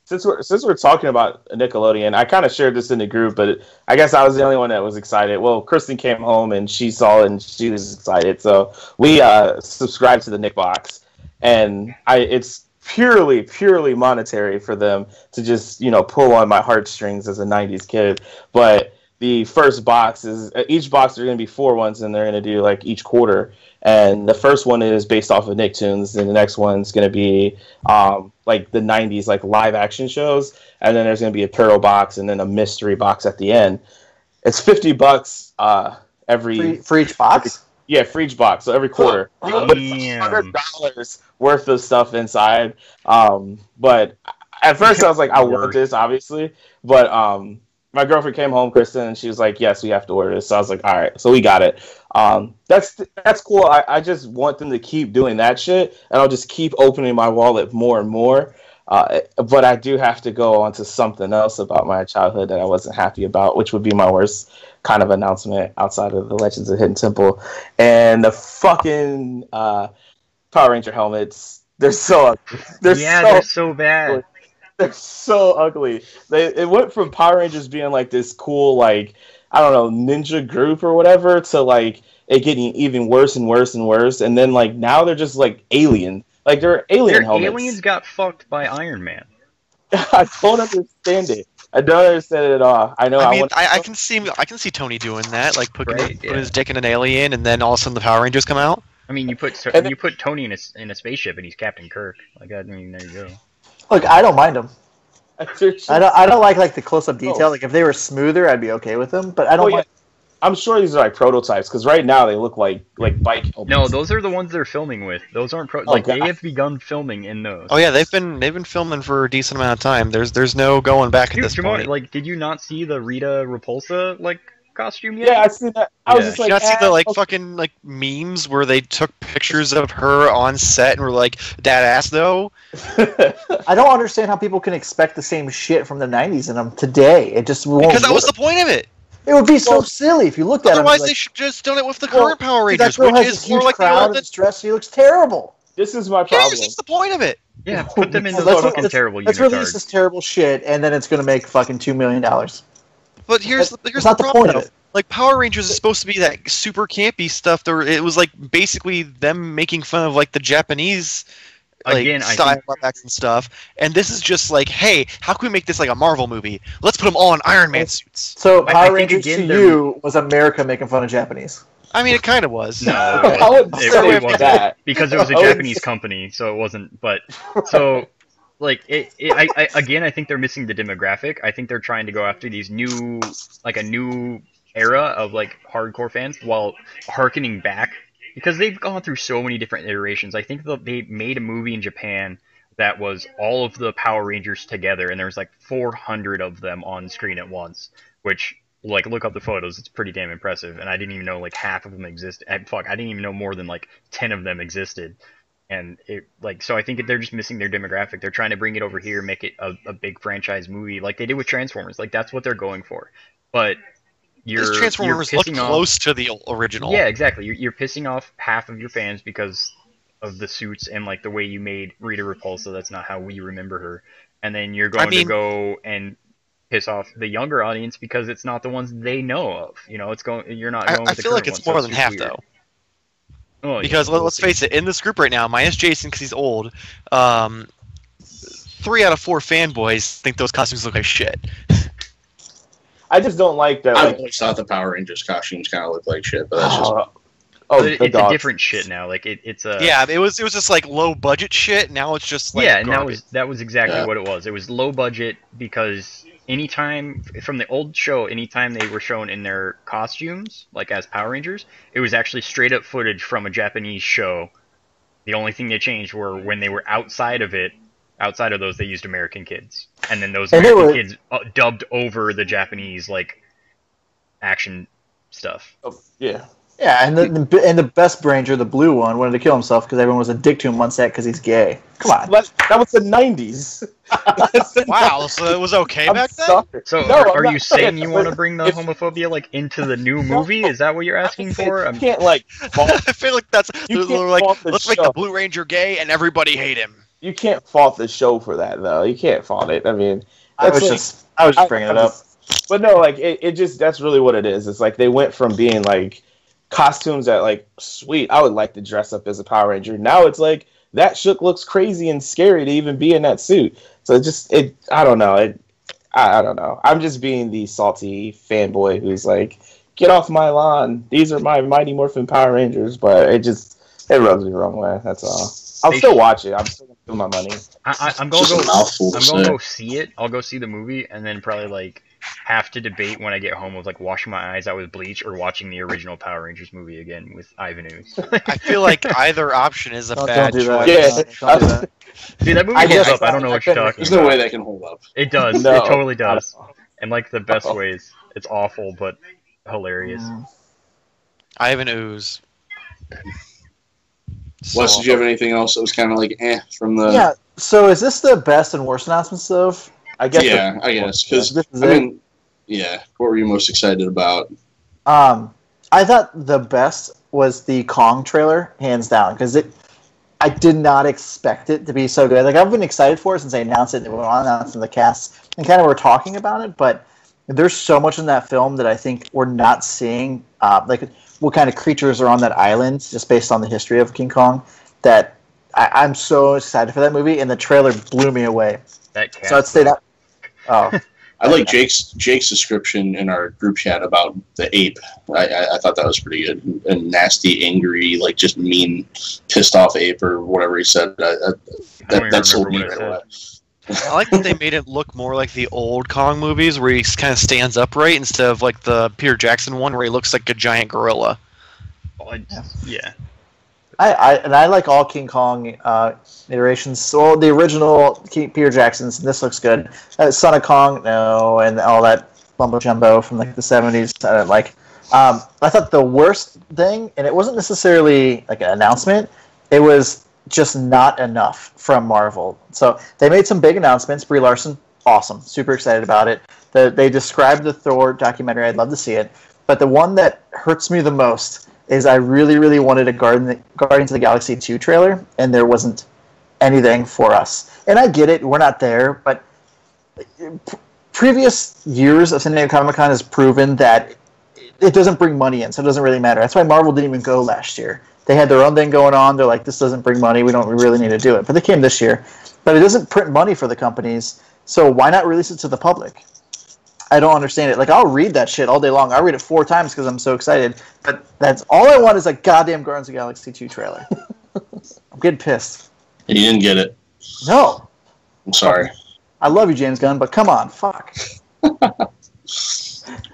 since we're since we're talking about Nickelodeon, I kind of shared this in the group, but I guess I was the only one that was excited. Well, Kristen came home and she saw it and she was excited, so we uh, subscribed to the Nick Box, and I it's purely purely monetary for them to just you know pull on my heartstrings as a '90s kid, but. The first box is uh, each box. There are going to be four ones, and they're going to do like each quarter. And the first one is based off of Nicktoons, and the next one's going to be um, like the 90s like live action shows and then there's going to be a turtle box and then a mystery box at the end it's 50 bucks uh every For, for each box. yeah for each box so every quarter but it's hundred dollars worth of stuff inside. Um but at first i was like i want this obviously. But um my girlfriend came home kristen and she was like yes we have to order this. So i was like all right. So we got it. Um that's that's cool. I, I just want them to keep doing that shit and i'll just keep opening my wallet more and more. Uh, but I do have to go on to something else about my childhood that I wasn't happy about, which would be my worst kind of announcement outside of the Legends of Hidden Temple. And the fucking uh, Power Ranger helmets, they're so ugly. They're yeah, so they're so bad. they're so ugly. They it went from Power Rangers being like this cool like I don't know ninja group or whatever to like it getting even worse and worse and worse, and then like now they're just like alien. Like they're alien Their helmets. aliens got fucked by Iron Man. I don't understand it. I don't understand it at all. I know. I I, mean, want- I, I can see I can see Tony doing that, like putting, Right, putting his dick in an alien, and then all of a sudden the Power Rangers come out. I mean, you put And then- you put Tony in a s- in a spaceship and he's Captain Kirk. Like I mean, there you go. Look, I don't mind them. I I don't. I don't like like the close up oh. detail. Oh. Like if they were smoother, I'd be okay with them. But I don't. Well, yeah, mind. I'm sure these are like prototypes because right now they look like like bike helmets. No, those are the ones they're filming with. Those aren't pro. Oh, like they have begun filming in those. Oh yeah, they've been they've been filming for a decent amount of time. There's there's no going back at this Jamar, point. like, did you not see the Rita Repulsa like costume yet? Yeah, I see that. I was just like, you not see the ah, like okay. fucking like memes where they took pictures of her on set and were like, "That ass though." I don't understand how people can expect the same shit from the '90s and them today. It just won't. Because that was the point of it. It would be so Well, silly if you looked at it. Otherwise, they should just done it with the Well, current Power that Rangers, girl which has is more huge like the crowd old. and That, this dress. She looks terrible. this is my yeah, problem. that's the point of it. Yeah, put them in Well, those let's- fucking let's- terrible Let's release unitards. this terrible shit, and then it's going to make fucking two million dollars. But here's That's- here's that's the not the problem. point of it. Like Power Rangers is supposed to be that super campy stuff. There, it was like basically them making fun of like the Japanese like Again, style think- effects and stuff. And this is just like, hey, how can we make this like a Marvel movie? Let's put them all in Iron Man suits. So I- I Power Rangers again to they're- you was America making fun of Japanese. I mean, it kind of was. No, I wouldn't it, say it wasn't that. because it was a Japanese company, so it wasn't. But so, like, it, it I, I again, I think they're missing the demographic. I think they're trying to go after these new, like a new era of like hardcore fans, while harkening back because they've gone through so many different iterations. I think they made a movie in Japan that was all of the Power Rangers together, and there was like 400 of them on screen at once, which like look up the photos it's pretty damn impressive and i didn't even know like half of them exist eh, fuck i didn't even know more than like 10 of them existed and it like so I think they're just missing their demographic. They're trying to bring it over here, make it a, a big franchise movie like they did with Transformers. Like that's what they're going for. But you're These Transformers you're look pissing off- close to the original. Yeah, exactly. You're, you're pissing off half of your fans because of the suits and like the way you made Rita Repulsa. That's not how we remember her. And then you're going mean- to go and piss off the younger audience because it's not the ones they know of. You know, it's going. You're not I, going. I with the feel like it's ones, more so than half weird. though. Oh, yeah, Because let, we'll let's see. face it, in this group right now, minus Jason because he's old, um, three out of four fanboys think those costumes look like shit. I just don't like that. I Like, always thought the Power Rangers costumes kind of look like shit, but that's just oh, oh, But it- the it's a different shit now. Like it, it's a yeah, it was it was just like low budget shit. Now it's just like yeah, and that was that was exactly Yeah. what it was. It was low budget because anytime from the old show, anytime they were shown in their costumes, like as Power Rangers, it was actually straight up footage from a Japanese show. The only thing they changed were when they were outside of it. Outside of those, they used American kids, and then those And American were- kids uh, dubbed over the Japanese like action stuff. Oh, yeah. Yeah, and the, the and the best Ranger, the blue one, wanted to kill himself because everyone was a dick to him on set because he's gay. Come on. But that was the '90s. Wow. So it was okay I'm back then. sorry. So, No, are, I'm are not you saying saying you want to bring the if- homophobia like into the new movie? Is that what you're asking for? You I'm, can't like fault, I feel like that's You they're, can't like let's make the. Blue Ranger gay and everybody hate him. you can't fault the show for that though. You can't fault it. I mean, I was like- just I was just bringing I it up. just- But no, like it, it just that's really what it is. It's like they went from being like costumes that like sweet, I would like to dress up as a Power Ranger. Now it's like that shook looks crazy and scary to even be in that suit. So it just it I don't know. It I, I don't know. I'm just being the salty fanboy who's like, get off my lawn. These are my Mighty Morphin Power Rangers, but it just it rubs me the wrong way. That's all. I'll They still sh- watch it. I'm still gonna give my money. I, I, I'm gonna just go. I'm gonna go see it. I'll go see the movie, and then probably like have to debate when I get home with like washing my eyes out with bleach or watching the original Power Rangers movie again with Ivan Ooze. I feel like either option is a Don't, bad don't do choice. Yeah. Don't do that. Dude, that movie I holds up. I don't know I what you're couldn't- talking There's about. no way that can hold up. It does. No. It totally does. I- And like the best ways. It's awful, but hilarious. Mm. Ivan Ooze. So Wes, did you have anything else that was kind of like eh from the? Yeah. So is this the best and worst announcements of? I guess yeah, I guess because This is I it? mean, yeah. What were you most excited about? Um, I thought the best was the Kong trailer, hands down, because it. I did not expect it to be so good. Like I've been excited for it since they announced it. and We announced in the cast and kind of were talking about it, but there's so much in that film that I think we're not seeing. Uh, like what kind of creatures are on that island, just based on the history of King Kong. That I, I'm so excited for that movie, and the trailer blew me away. That cat. So I'd say that. Oh, I like Jake's Jake's description in our group chat about the ape. I, I, I thought that was pretty good. A nasty, angry, like just mean, pissed off ape or whatever he said. I, I, I that even that sold me right what away. it I like that they made it look more like the old Kong movies where he kind of stands upright instead of like the Peter Jackson one where he looks like a giant gorilla. Oh, I- yeah. I, I and I like all King Kong uh, iterations. So the original King, Peter Jackson's. This looks good. Uh, Son of Kong, no, and all that mumbo jumbo from like the seventies. I don't like. Um, I thought the worst thing, and it wasn't necessarily like an announcement. It was just not enough from Marvel. So they made some big announcements. Brie Larson, awesome, super excited about it. The, they described the Thor documentary. I'd love to see it. But the one that hurts me the most is I really, really wanted a Garden, Guardians of the Galaxy 2 trailer, and there wasn't anything for us. And I get it, we're not there, but previous years of San Diego Comic Con has proven that it doesn't bring money in, so it doesn't really matter. That's why Marvel didn't even go last year. They had their own thing going on. They're like, this doesn't bring money. We don't really need to do it. But they came this year. But it doesn't print money for the companies, so why not release it to the public? I don't understand it. Like I'll read that shit all day long. I'll read it four times because I'm so excited. But that's all I want is a goddamn Guardians of the Galaxy 2 trailer. I'm getting pissed. And you didn't get it. No. I'm sorry. I love you, James Gunn, but come on, fuck.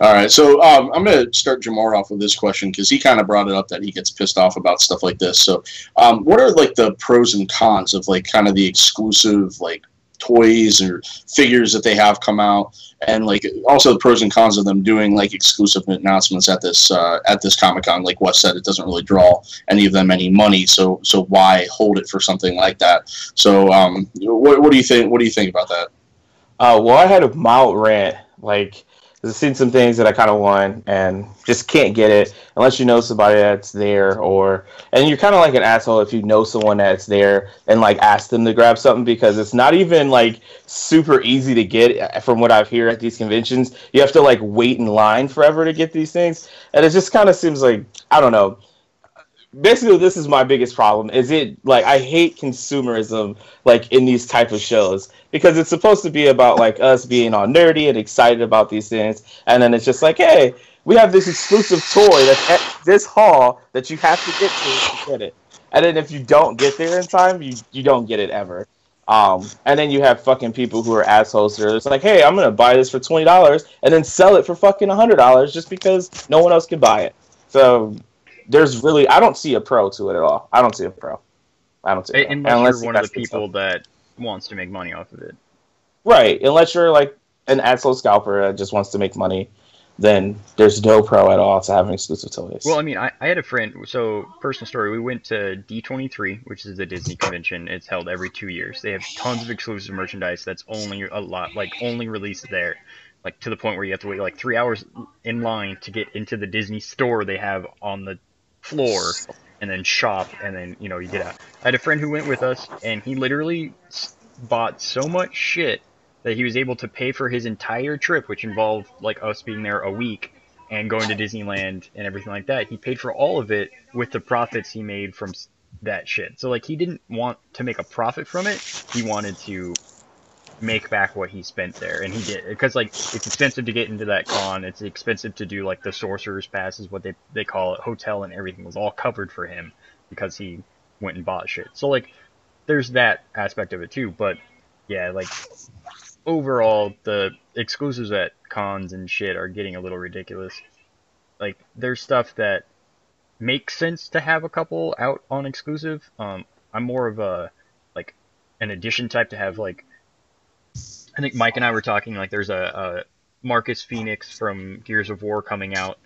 All right, so um, I'm going to start Jamar off with this question because he kind of brought it up that he gets pissed off about stuff like this. So, um, what are like the pros and cons of like kind of the exclusive like toys or figures that they have come out, and like also the pros and cons of them doing like exclusive announcements at this uh, at this Comic Con. Like Wes said, it doesn't really draw any of them any money, so so why hold it for something like that? So, um, what, what do you think? What do you think about that? Uh, well, I had a mild rant. Like, I've seen some things that I kind of want and just can't get it unless you know somebody that's there, or and you're kind of like an asshole if you know someone that's there and like ask them to grab something because it's not even like super easy to get. uh, From what I've heard at these conventions, you have to like wait in line forever to get these things, and it just kind of seems like I don't know. Basically, this is my biggest problem. Is it like I hate consumerism like in these type of shows because it's supposed to be about like us being all nerdy and excited about these things, and then it's just like, hey, we have this exclusive toy that's at this hall that you have to get to to get it, and then if you don't get there in time, you you don't get it ever. Um, and then you have fucking people who are assholes. That are just like, hey, I'm gonna buy this for twenty dollars and then sell it for fucking hundred dollars just because no one else can buy it. So there's really, I don't see a pro to it at all. I don't see a pro. I don't see. A pro. Unless, Unless you're one of the people that wants to make money off of it. Right. Unless you're like an asshole scalper that just wants to make money, then there's no pro at all to having exclusive toys. Well, I mean, I, I had a friend. So, personal story. We went to D23, which is the Disney convention. It's held every two years. They have tons of exclusive merchandise that's only a lot, like only released there. Like to the point where you have to wait like three hours in line to get into the Disney store they have on the floor, and then shop, and then you know you get out. I had a friend who went with us, and he literally bought so much shit that he was able to pay for his entire trip, which involved like us being there a week and going to Disneyland and everything like that. He paid for all of it with the profits he made from that shit. So like he didn't want to make a profit from it. He wanted to make back what he spent there, and he did because like it's expensive to get into that con. It's expensive to do like the sorcerer's pass is what they they call it. Hotel and everything was all covered for him because he went and bought shit. So like there's that aspect of it too. But yeah, like overall the exclusives at cons and shit are getting a little ridiculous. Like there's stuff that makes sense to have a couple out on exclusive. Um, I'm more of a like an addition type to have like. I think Mike and I were talking like there's a, a Marcus Phoenix from Gears of War coming out,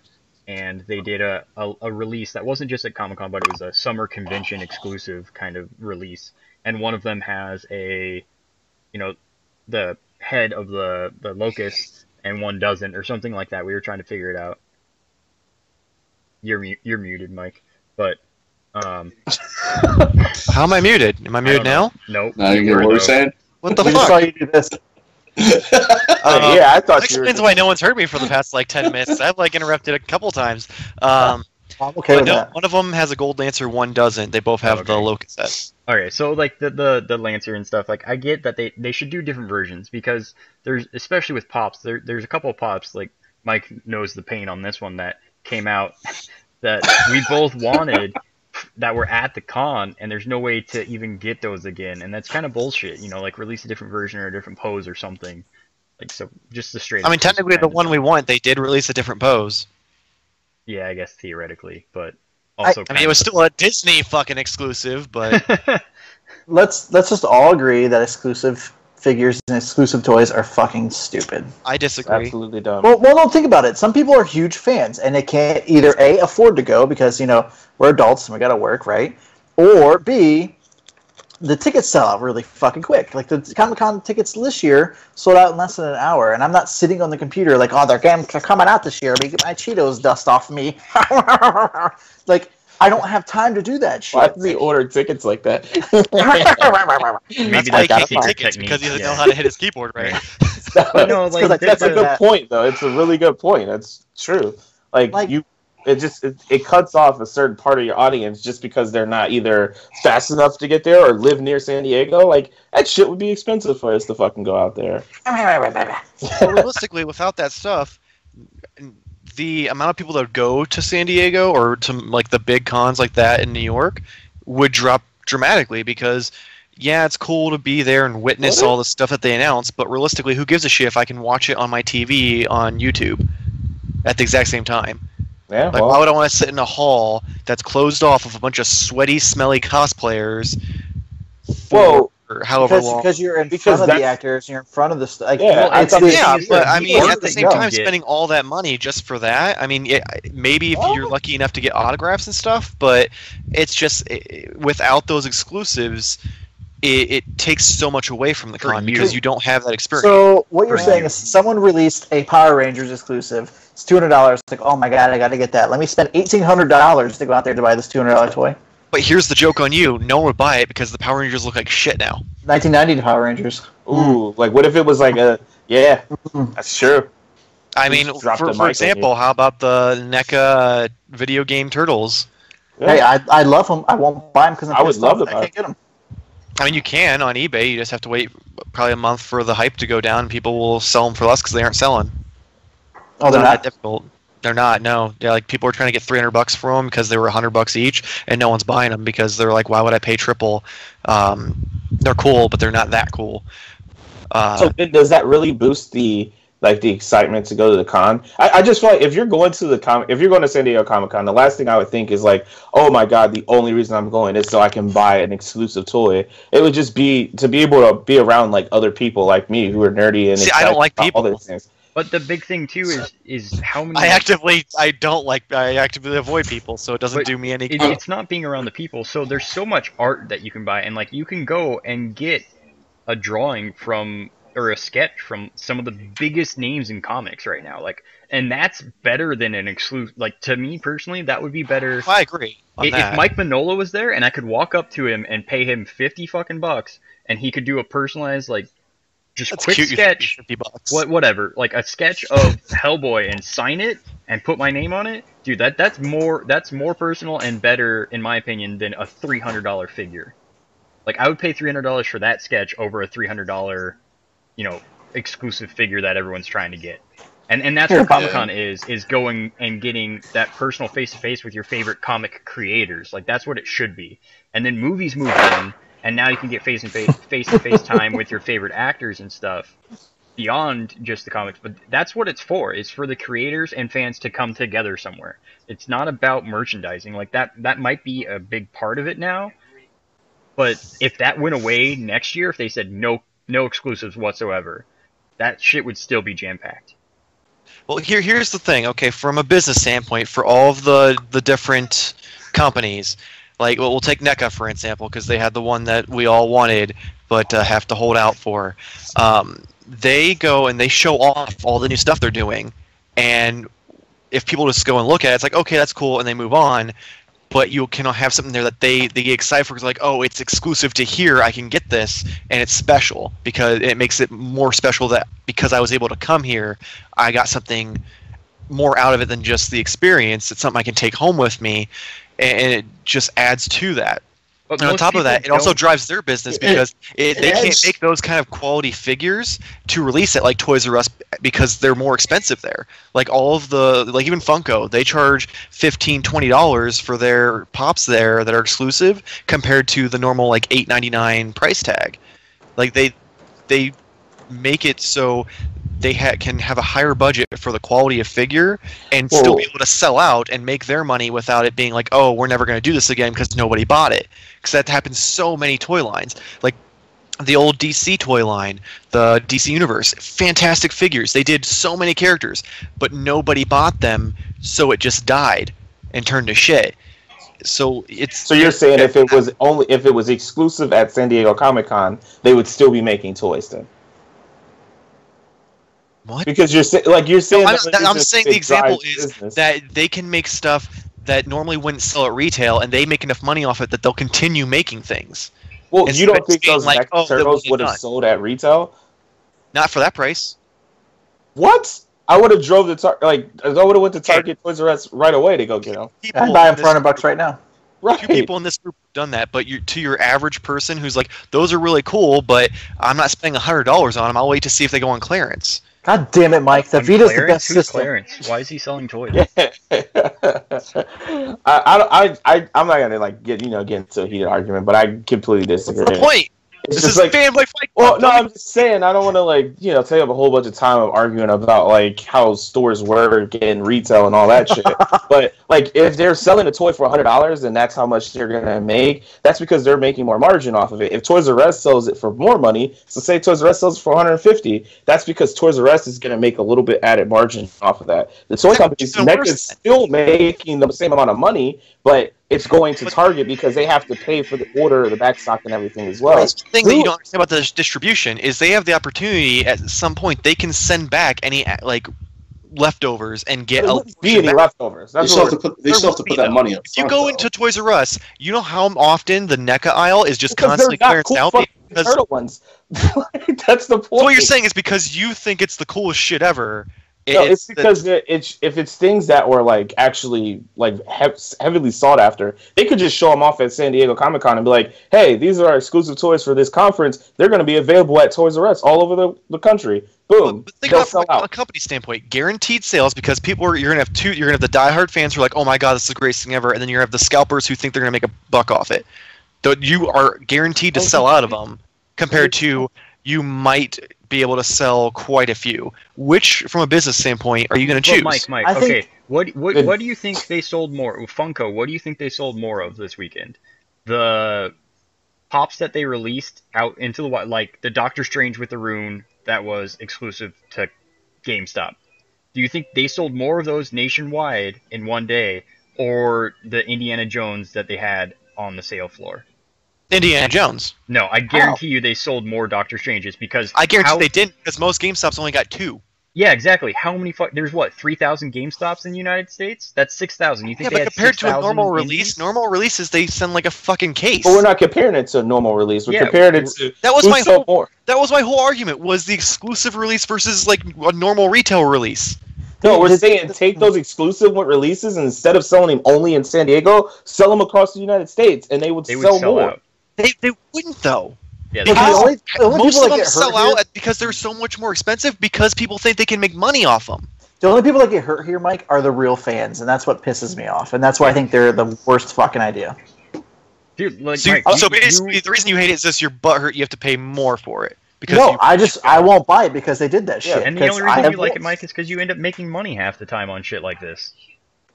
and they did a, a, a release that wasn't just at Comic Con, but it was a summer convention exclusive kind of release. And one of them has a, you know, the head of the the locust, and one doesn't, or something like that. We were trying to figure it out. You're you're muted, Mike. But um, How am I muted? Am I muted don't now? nope. Now you get what we're saying. What the we just saw fuck? you do this. Oh, yeah, I That thought you were. explains why no one's heard me for the past like ten minutes. I've like interrupted a couple times. Um, I'm okay with no, that. one of them has a gold lancer, one doesn't. They both have the Okay. locust set. Okay, so like the, the the Lancer and stuff, like I get that they they should do different versions because there's especially with pops, there there's a couple of pops like Mike knows the pain on this one that came out that we both wanted that were at the con and there's no way to even get those again and that's kind of bullshit, you know, like release a different version or a different pose or something. Like so just the straight I mean, technically, the one we want, they did release a different pose. Yeah, I guess theoretically, but also I mean, it was still a Disney fucking exclusive, but Let's let's just all agree that exclusive figures and exclusive toys are fucking stupid. I disagree. absolutely dumb. Well, well, no, think about it. Some people are huge fans, and they can't either a afford to go because you know we're adults and we got to work, right? Or b the tickets sell out really fucking quick. Like the Comic Con tickets this year sold out in less than an hour, and I'm not sitting on the computer like, oh, they're they're coming out this year. Let me get my Cheetos dust off me. like I don't have time to do that shit. Why does he order tickets like that? maybe That's why he that's can't get tickets technique, because he doesn't yeah. know how to hit his keyboard right. But no, It's 'cause like, That's a good that. point, though. It's a really good point. That's true. Like, Like- you, it just it, it cuts off a certain part of your audience just because they're not either fast enough to get there or live near San Diego. Like that shit would be expensive for us to fucking go out there. But realistically, without that stuff, the amount of people that would go to San Diego or to like the big cons like that in New York would drop dramatically because yeah, it's cool to be there and witness all the stuff that they announce, but realistically, who gives a shit if I can watch it on my TV on YouTube at the exact same time? Yeah, Like, well, why would I want to sit in a hall that's closed off of a bunch of sweaty, smelly cosplayers? For Well- for however because, long. because you're in Because front of the actors, you're in front of the st- like, Yeah, well, I it's the- the yeah, but I mean, at the same time, get- spending all that money just for that. I mean, yeah, maybe if you're oh. lucky enough to get autographs and stuff, but it's just i without those exclusives, it, it takes so much away from the For con because you don't have that experience. So what you're saying you. is someone released a Power Rangers exclusive. It's two hundred dollars. It's like, oh my god, I got to get that. Let me spend eighteen hundred dollars to go out there to buy this two hundred dollar toy. But here's the joke on you: no one would buy it because the Power Rangers look like shit now. Nineteen ninety Power Rangers. Ooh, like what if it was like a yeah? That's true. I mean, for, for example, how about the NECA uh, video game Turtles? Yeah. Hey, I, I love them. I won't buy them because I would love them. I can't get them. I mean, you can on eBay. You just have to wait probably a month for the hype to go down. People will sell them for less because they aren't selling. Oh, they're not that difficult. They're not. No, yeah, like people are trying to get 300 bucks for them because they were 100 bucks each, and no one's buying them because they're like, why would I pay triple? Um, they're cool, but they're not that cool. Uh, So does that really boost the like the excitement to go to the con? I, I just feel like if you're going to the com, if you're going to San Diego Comic Con, the last thing I would think is like, oh my god, the only reason I'm going is so I can buy an exclusive toy. It would just be to be able to be around like other people like me who are nerdy and See, I don't like about all people. things. But the big thing too is is how many. I actively, I don't like, I actively avoid people, so it doesn't do me any it, good. it's not being around the people. So there's so much art that you can buy, and like you can go and get a drawing from or a sketch from some of the biggest names in comics right now. Like, and that's better than an exclusive. Like to me personally, that would be better. Oh, I agree on I- that. If Mike Mignola was there and I could walk up to him and pay him fifty fucking bucks, and he could do a personalized like just That's quick cute. sketch, 50 bucks. what whatever, like a sketch of Hellboy and sign it and put my name on it, dude. That that's more that's more personal and better in my opinion than a three hundred dollar figure. Like I would pay three hundred dollars for that sketch over a three hundred dollar, you know, exclusive figure that everyone's trying to get. And and that's Yeah. what Comic Con is is going and getting that personal face to face with your favorite comic creators. Like that's what it should be. And then movies move in, and now you can get face and face face to face time with your favorite actors and stuff beyond just the comics. But that's what it's for. It's for the creators and fans to come together somewhere. It's not about merchandising. Like that that might be a big part of it now. But if that went away next year, if they said no no exclusives whatsoever, that shit would still be jam packed. Well, here here's the thing. Okay, from a business standpoint, for all of the the different companies, like well, we'll take NECA for example, because they had the one that we all wanted, but uh, have to hold out for. Um, they go and they show off all the new stuff they're doing, and if people just go and look at it, it's like okay, that's cool, and they move on. But you can have something there that they, they get excited for because like oh it's exclusive to here I can get this and it's special because it makes it more special that because I was able to come here I got something more out of it than just the experience. It's something I can take home with me, and it just adds to that. But And on top of that, it also drives their business because it, it they can't make those kind of quality figures to release it like Toys R Us because they're more expensive there. Like all of the, like even Funko, they charge 15 dollars for their pops there that are exclusive compared to the normal like eight ninety nine price tag. Like they, they make it so they ha- can have a higher budget for the quality of figure and still be able to sell out and make their money without it being like, oh, we're never going to do this again because nobody bought it. Because that happens so many toy lines. Like the old DC toy line, the DC Universe, fantastic figures. They did so many characters, but nobody bought them, so it just died and turned to shit. So it's So you're saying if it was only if it was exclusive at San Diego Comic Con, they would still be making toys then? What? Because you're sa- like you're saying. I'm, that that- I'm saying the example is business. that they can make stuff that normally wouldn't sell at retail, and they make enough money off it that they'll continue making things. Well, instead you don't think those like, like, oh, turtles would have sold at retail? Not for that price. What? I would have drove the tar- like I would have went to Target Toys R Us right away to go get them. People I'd buy them for this hundred bucks right now. Right. Few people in this group have done that, but you to your average person who's like, those are really cool, but I'm not spending hundred dollars on them. I'll wait to see if they go on clearance. God damn it, Mike! The On Vita's the best Who's system. Clarence? Why is he selling toys? I, I, I, I, I'm not gonna like get you know get into a heated argument, but I completely What's disagree. the point? This is like fanboy fight. Well, no, I'm just saying I don't want to like you know take up a whole bunch of time of arguing about like how stores work and retail and all that shit. but like if they're selling a toy for hundred dollars and that's how much they're gonna make, that's because they're making more margin off of it. If Toys R Us sells it for more money, so say Toys R Us sells it for 150, that's because Toys R Us is gonna make a little bit added margin off of that. The toy companies, even NECA's still making the same amount of money, but it's going to Target because they have to pay for the order, the back stock, and everything as well. That's the thing that you don't understand about the distribution is they have the opportunity at some point they can send back any uh, like leftovers and get a wouldn't be any back. leftovers. They still have to put. They still have to put that money up. If you go into Toys R Us, you know how often the NECA aisle is just because constantly they're not clearance cool out because turtle ones. That's the point. so what you're saying is because you think it's the coolest shit ever. It- No, it's the- because it, it's if it's things that were like actually like hev- heavily sought after, they could just show them off at San Diego Comic Con and be like, "Hey, these are our exclusive toys for this conference. They're going to be available at Toys R Us all over the, the country. Boom, But, but think about from a, a out." company standpoint, guaranteed sales because people are you're gonna have two you're gonna have the diehard fans who are like, oh my god, this is the greatest thing ever, and then you're gonna have the scalpers who think they're gonna make a buck off it. Though you are guaranteed to sell out of them, compared to you might be able to sell quite a few. Which, from a business standpoint, are you gonna Well, choose? Mike, Mike, I okay. What what Good. what do you think they sold more? Funko, what do you think they sold more of this weekend? The pops that they released out into the wild, like the Doctor Strange with the rune that was exclusive to GameStop. Do you think they sold more of those nationwide in one day, or the Indiana Jones that they had on the sale floor? Indiana Jones. No, I guarantee you they sold more Doctor Stranges because I guarantee how- they didn't because most GameStops only got two. Yeah, exactly. How many? Fu- there's what three thousand GameStops in the United States? That's six thousand. You think Yeah, they but had compared to a 6,000 normal indies? release, normal releases they send like a fucking case. But we're not comparing it to a normal release. We're Yeah, comparing it to That was my whole more. that was my whole argument was the exclusive release versus like a normal retail release. No, we're saying take those exclusive releases and instead of selling them only in San Diego, sell them across the United States, and they would They would sell, sell more. out. They, they wouldn't though. Yeah, they Because only, the only Most people of them sell out at- because they're so much more expensive because people think they can make money off them. the only people that get hurt here, Mike, are the real fans, and that's what pisses me off, and that's why I think they're the worst fucking idea. dude, like So, you- Mike, so you- basically, you- the reason you hate it is just your butt hurt. You have to pay more for it because No, I just I won't buy it because they did that Yeah, shit. and the only reason you like it. Mike, is because you end up making money half the time on shit like this.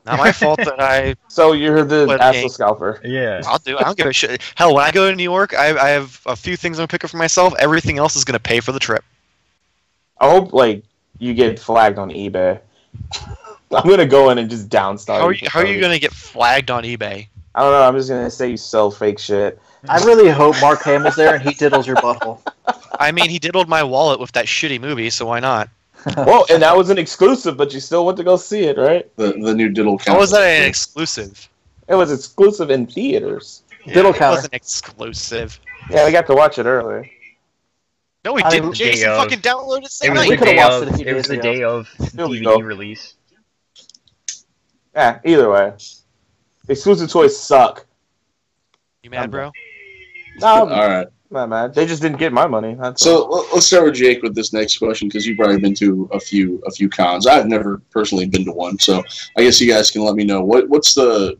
Not my fault that I. So you're the But, asshole scalper. Yeah. I'll do. I don't give a shit. Hell, when I go to New York, I, I have a few things I'm gonna pick up for myself. Everything else is gonna pay for the trip. I hope like you get flagged on eBay. I'm gonna go in and just downstart. How are you? How are you gonna get flagged on eBay? I don't know. I'm just gonna say you sell fake shit. I really hope Mark Hamill's there and he diddles your butthole. I mean, he diddled my wallet with that shitty movie, so why not? Well, and that was an exclusive, but you still went to go see it, right? the the new diddle How count. was that an exclusive? It was exclusive in theaters. Diddle it counter. wasn't exclusive. Yeah, we got to watch it early. No, we I- didn't. Day Jason of. fucking downloaded it It same was we the night. could've day watched of. it It was the day of Here we DVD go. release. Yeah, either way, exclusive toys suck. You mad, bro? No, All right. Not mad. They just didn't get my money. That's So all. let- let's start with Jake with this next question because you've probably been to a few a few cons. I've never personally been to one, so I guess you guys can let me know what what's the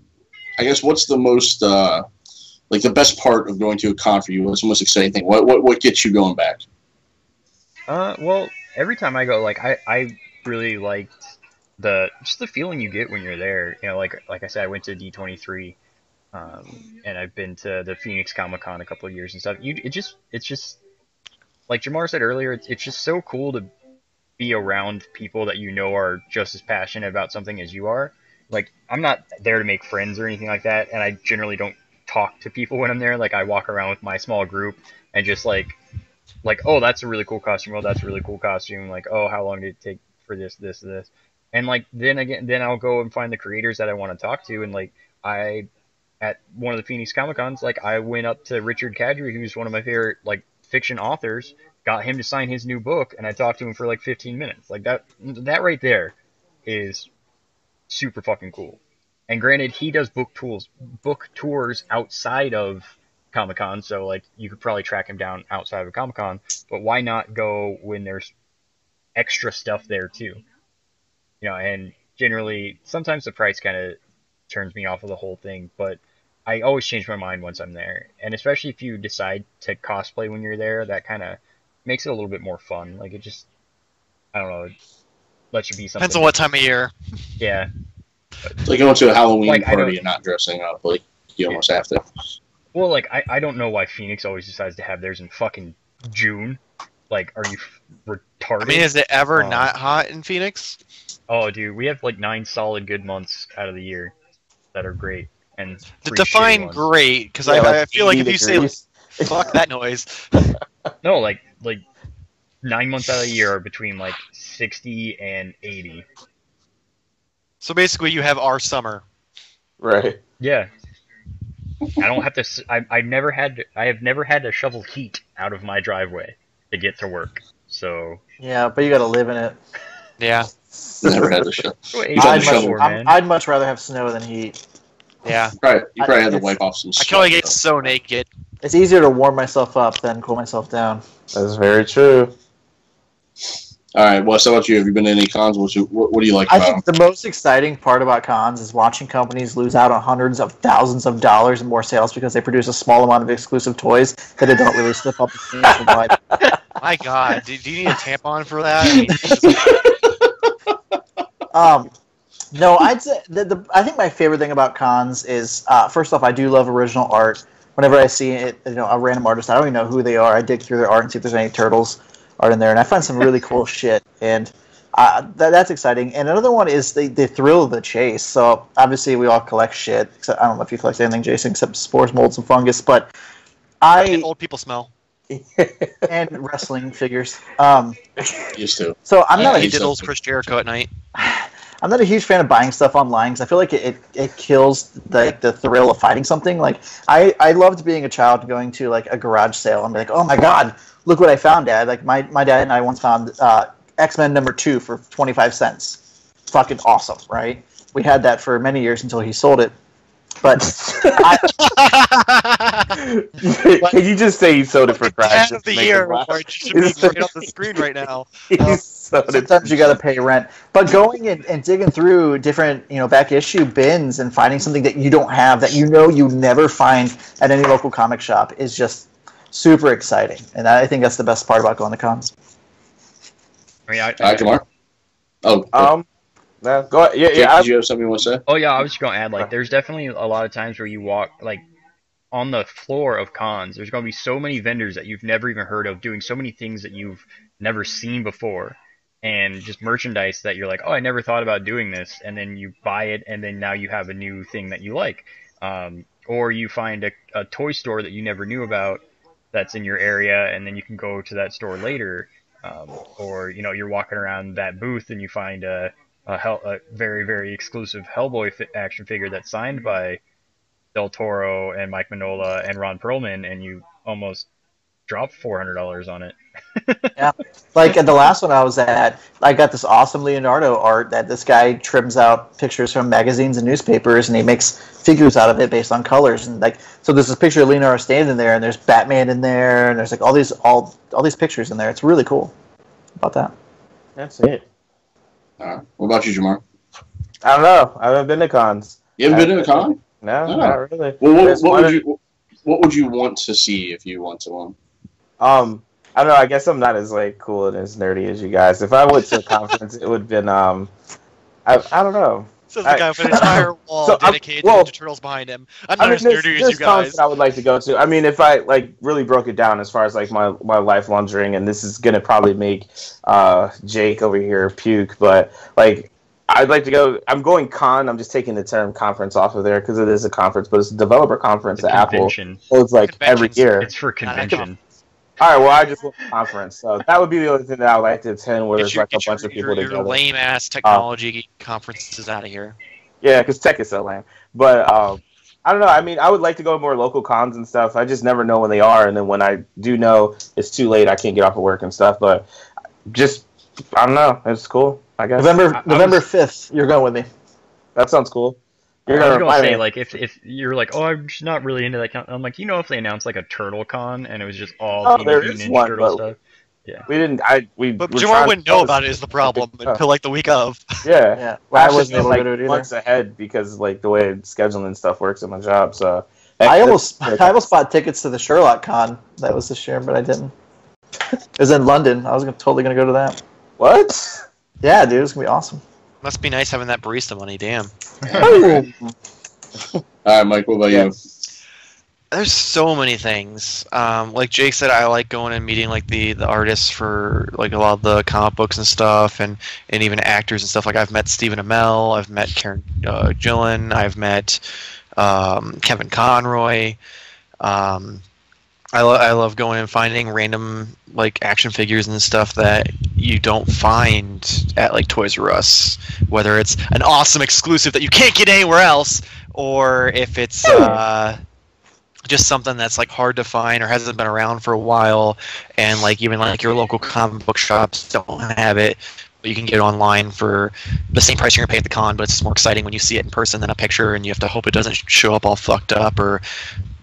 I guess what's the most uh, like the best part of going to a con for you? What's the most exciting thing? What what what gets you going back? Uh, well, every time I go, like I, I really liked the just the feeling you get when you're there. You know, like like I said, I went to D23, um, and I've been to the Phoenix Comic Con a couple of years and stuff. You, it just it's just like Jamar said earlier. It's, it's just so cool to be around people that you know are just as passionate about something as you are. Like I'm not there to make friends or anything like that, and I generally don't talk to people when I'm there. Like I walk around with my small group and just like like, oh, that's a really cool costume. Oh, that's a really cool costume. Like, oh, how long did it take for this, this, this? And like, then again, then I'll go and find the creators that I want to talk to. And like, I, at one of the Phoenix Comic Cons, like, I went up to Richard Kadrey, who's one of my favorite like fiction authors, got him to sign his new book, and I talked to him for like 15 minutes. Like that, that right there, is super fucking cool. And granted, he does book tools, book tours outside of Comic Con, so like you could probably track him down outside of Comic Con. But why not go when there's extra stuff there too? You know, and generally sometimes the price kind of turns me off of the whole thing, but I always change my mind once I'm there, and especially if you decide to cosplay when you're there, that kind of makes it a little bit more fun. Like it just, I don't know, it lets you be something. Depends on what time of year. Yeah, It's like going to a Halloween Like, party and not dressing up. Like you almost have to. Well, like I, I don't know why Phoenix always decides to have theirs in fucking June. Like, are you f- retarded? I mean, is it ever Um, not hot in Phoenix? oh, dude, we have like nine solid good months out of the year that are great. And D- define ones. great, because Yeah, I, like I feel like if 80 you say degrees. fuck that noise, No, like like nine months out of the year are between like sixty and eighty. so basically you have our summer. right. Yeah. I don't have to. i've never had. I have never had to shovel heat out of my driveway to get to work. So Yeah, but you got to live in it. Yeah, Never had a show. Well, I'd I'd shovel, much, man. I'd much rather have snow than heat. Yeah. Probably, you probably I- had to wipe off some. I can only get though. so naked. It's easier to warm myself up than cool myself down. That's very true. All right, Wes, how about you? Have you been to any cons? What's your, what, what do you like I about think the most exciting part about cons is watching companies lose out on hundreds of thousands of dollars in more sales because they produce a small amount of exclusive toys that they don't release to the public. nationwide. My God, do, do you need a tampon for that? I mean, Jesus. Um, no, I'd say the, the I think my favorite thing about cons is uh, first off, I do love original art. Whenever I see it, you know, a random artist, I don't even know who they are. I dig through their art and see if there's any turtles art in there, and I find some really cool shit. And uh, that, that's exciting. And another one is the, the thrill of the chase. So obviously, we all collect shit. Except, I don't know if you collect anything, Jason, except spores, molds, and fungus. But I old people smell. and wrestling figures. Um, used to? so I'm not I a He hate diddles. Chris Jericho at night. I'm not a huge fan of buying stuff online because I feel like it, it, it kills the, the thrill of fighting something. Like I, I loved being a child going to like a garage sale and be like, oh my god, look what I found, Dad. Like my, my dad and I once found uh, X Men number two for 25 cents. Fucking awesome, right? We had that for many years until he sold it. But Can you just say you sold it for Ad Christ? of the year, or it should be right on the screen right now. you sold it. sometimes you got to pay rent. But going and, and digging through different, you know, back issue bins and finding something that you don't have that you know you never find at any local comic shop is just super exciting. And I think that's the best part about going to cons. I mean, I, All right, Jamar. Oh, Um, no, go ahead. Yeah, Jake, yeah. did you have something you want to say? Oh yeah, I was just gonna add like there's definitely a lot of times where you walk like on the floor of cons. There's gonna be so many vendors that you've never even heard of doing so many things that you've never seen before, and just merchandise that you're like, oh, I never thought about doing this, and then you buy it, and then now you have a new thing that you like, um, or you find a, a toy store that you never knew about that's in your area, and then you can go to that store later, um, or you know you're walking around that booth and you find a a, Hell, a very very exclusive Hellboy fi- action figure that's signed by Del Toro and Mike Mignola and Ron Perlman, and you almost drop four hundred dollars on it. Yeah, like at the last one I was at, I got this awesome Leonardo art that this guy trims out pictures from magazines and newspapers, and he makes figures out of it based on colors. And like, so there's this picture of Leonardo standing there, and there's Batman in there, and there's like all these all all these pictures in there. It's really cool. About that. That's it. All right. What about you, Jamar? I don't know. I haven't been to cons. You haven't been to a con? No, Oh. not really. Well, what, what one- would you what would you want to see if you went to one? Um, I don't know. I guess I'm not as like cool and as nerdy as you guys. If I went to a conference, it would have been um, I, I don't know. Says the I- guy with an entire wall So, I'm- dedicated well- to Ninja Turtles behind him. I'm I not mean, as there's, nerdy as you cons guys. that I would like to go to. I mean, if I like really broke it down as far as like my my lifelong dream, and this is gonna probably make uh Jake over here puke, but like. I'd like to go. I'm going con. I'm just taking the term conference off of there because it is a conference, but it's a developer conference It's a at Apple. convention. holds like every year. It's for convention. All right, well, I just want a conference, so that would be the only thing that I would like to attend, where Get there's your, like a get your, bunch of your, people your together. lame ass technology conferences out of here. Yeah, because tech is so lame. But um, I don't know. I mean, I would like to go to more local cons and stuff. I just never know when they are, and then when I do know, it's too late. I can't get off of work and stuff. But just, I don't know. It's cool. I guess November I- I November fifth. You're going with me. that sounds cool. You're I was gonna gonna say me. like if if you're like oh I'm just not really into that. Con-. I'm like you know if they announced like a Turtle Con and it was just all Oh, Teenage Mutant Ninja one, Turtle but- stuff. We didn't. I we. But were Jamar wouldn't know post- about it is the problem until like the week of. Yeah. Yeah. Well, I wasn't able like, to go to it either. months ahead because like the way scheduling and stuff works at my job. So I almost I almost bought tickets to the Sherlock Con that was this year, but I didn't. It was in London. I was gonna, totally gonna go to that. what? Yeah, dude, it's gonna be awesome. Must be nice having that barista money. Damn. All right, Mike. What about you? There's so many things. Um, like Jake said, I like going and meeting like the, the artists for like a lot of the comic books and stuff, and, and even actors and stuff. Like I've met Stephen Amell, I've met Karen uh, Gillan, I've met um, Kevin Conroy. Um, I, lo- I love going and finding random like action figures and stuff that you don't find at like Toys R Us, whether it's an awesome exclusive that you can't get anywhere else, or if it's uh, just something that's like hard to find or hasn't been around for a while, and like even like your local comic book shops don't have it. But you can get it online for the same price you're gonna pay at the con, but it's just more exciting when you see it in person than a picture, and you have to hope it doesn't show up all fucked up or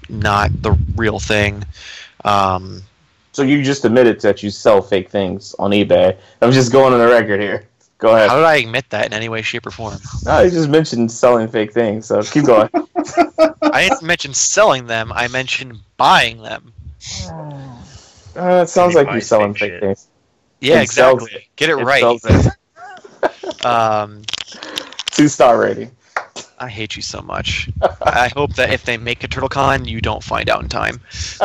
not the real thing. Um, So you just admitted that you sell fake things on eBay. I'm just going on the record here. Go ahead. how did I admit that in any way, shape, or form? No, you just mentioned selling fake things. So keep going. I didn't mention selling them. I mentioned buying them. Uh, it sounds He like you're selling fake fake shit. things. Yeah, It sells exactly. Get it It right. Um, Two star rating. I hate you so much. I hope that if they make a TurtleCon, you don't find out in time.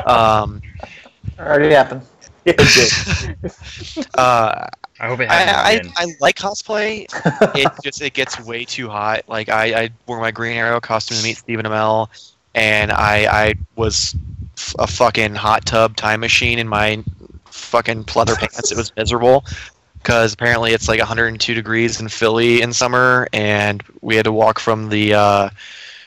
Um, Already happened. It did. uh, I hope it I, happens I, again. I like cosplay. It just it gets way too hot. Like I, I wore my Green Arrow costume to meet Stephen Amell, and I I was f- a fucking hot tub time machine in my fucking pleather pants. It was miserable because apparently it's like 102 degrees in Philly in summer, and we had to walk from the. Uh,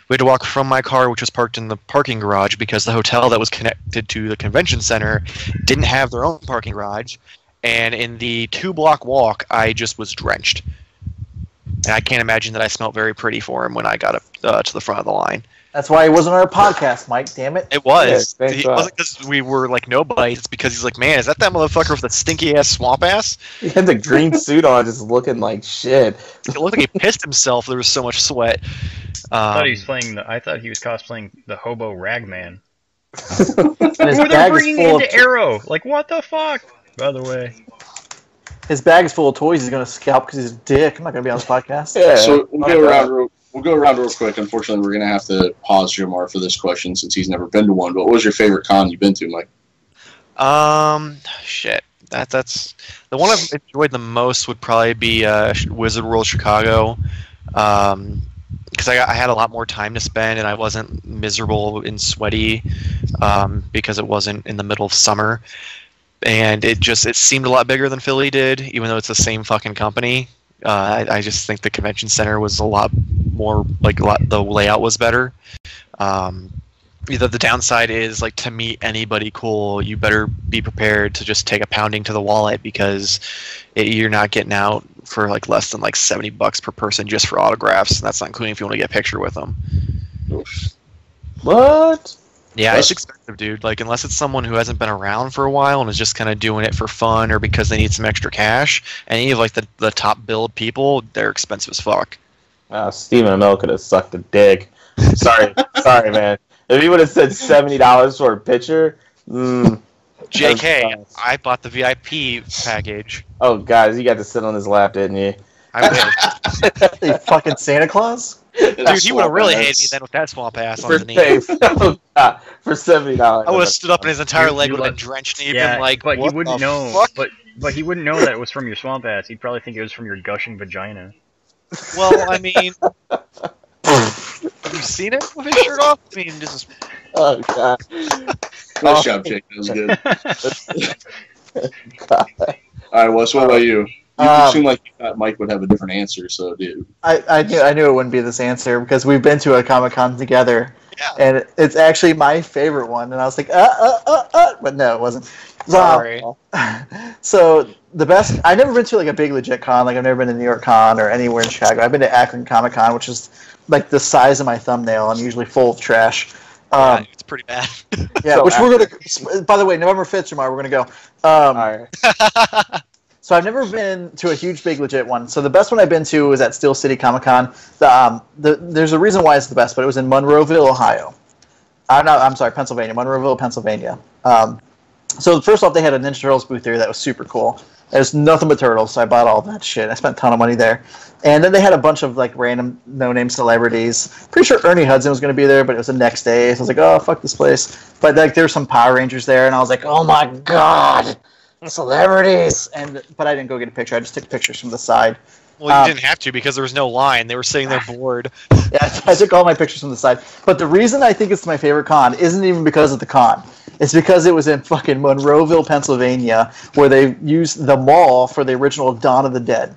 we had to walk from my car, which was parked in the parking garage, because the hotel that was connected to the convention center didn't have their own parking garage and in the two block walk i just was drenched and i can't imagine that i smelled very pretty for him when i got up uh, to the front of the line That's why he wasn't on our podcast, Mike. Damn it. it was Yeah, it wasn't because we were like nobodies it's because he's like man is that that motherfucker with the stinky ass swamp ass He had the green suit on, just looking like shit. it looked like he pissed himself there was so much sweat I thought um, he was playing the. I thought he was cosplaying the hobo Ragman. And his Who they're bag is bringing full of into Arrow? Like what the fuck? By the way, his bag is full of toys. He's gonna scalp because he's a dick. I'm not gonna be on this podcast. Yeah. So we'll not go around. Real, we'll go around real quick. Unfortunately, we're gonna have to pause Jamar for this question since he's never been to one. But what was your favorite con you've been to, Mike? Um, shit. That that's the one I've enjoyed the most would probably be uh, Wizard World Chicago, um, because I, I had a lot more time to spend and I wasn't miserable and sweaty, um, because it wasn't in the middle of summer, and it just it seemed a lot bigger than Philly did, even though it's the same fucking company. Uh, I, I just think the convention center was a lot more like lot, the layout was better. Um, the, the downside is like to meet anybody cool you better be prepared to just take a pounding to the wallet because it, you're not getting out for like less than like 70 bucks per person just for autographs and that's not including if you want to get a picture with them What? Yeah That's- it's expensive dude like unless it's someone who hasn't been around for a while and is just kind of doing it for fun or because they need some extra cash any of like the, the top build people they're expensive as fuck Uh, Stephen Amell could have sucked a dick. Sorry, sorry, man. If he would have said seventy dollars for a picture, mm, jk i bought the vip package oh guys, you got to sit on his lap, didn't you? I wish You fucking Santa Claus. Dude, he would have really hated me then with that swamp ass For, underneath. oh, God, for seventy dollars. I would have stood up and his entire You- leg you would have let- been drenched and he'd yeah, been like, but he wouldn't the know. fuck? But but he wouldn't know that it was from your swamp ass. He'd probably think it was from your gushing vagina. Well, I mean, have you seen it with his shirt off? I mean, just Oh god. Nice job, Jake. That was good. All right, Wes. What about you? You Um, seem like you thought Mike would have a different answer, so dude. I, I knew I knew it wouldn't be this answer because we've been to a Comic Con together, Yeah. and it's actually my favorite one. And I was like, uh, uh, uh, uh, but no, it wasn't. So, Sorry. so the best I've never been to like a big legit con. Like I've never been to New York Con or anywhere in Chicago. I've been to Akron Comic Con, which is like the size of my thumbnail. I'm usually full of trash, Um, it's pretty bad. yeah, So which we're gonna. By the way, November fifth, Jamar, we're gonna go. Um, All right. So I've never been to a huge, big, legit one. So the best one I've been to was at Steel City Comic Con. The, um, the, there's a reason why it's the best, but it was in Monroeville, Ohio. Uh, no, I'm sorry, Pennsylvania. Monroeville, Pennsylvania. Um, so first off, they had a Ninja Turtles booth there that was super cool. There's nothing but turtles, so I bought all that shit. I spent a ton of money there. And then they had a bunch of like random no-name celebrities. Pretty sure Ernie Hudson was going to be there, but it was the next day. So I was like, oh fuck this place. But like there were some Power Rangers there, and I was like, oh my god, celebrities! And but I didn't go get a picture. I just took pictures from the side. well, you Um, didn't have to because there was no line. They were sitting there bored. Yeah, I took all my pictures from the side. But the reason I think it's my favorite con isn't even because of the con. It's because it was in fucking Monroeville, Pennsylvania, where they used the mall for the original Dawn of the Dead.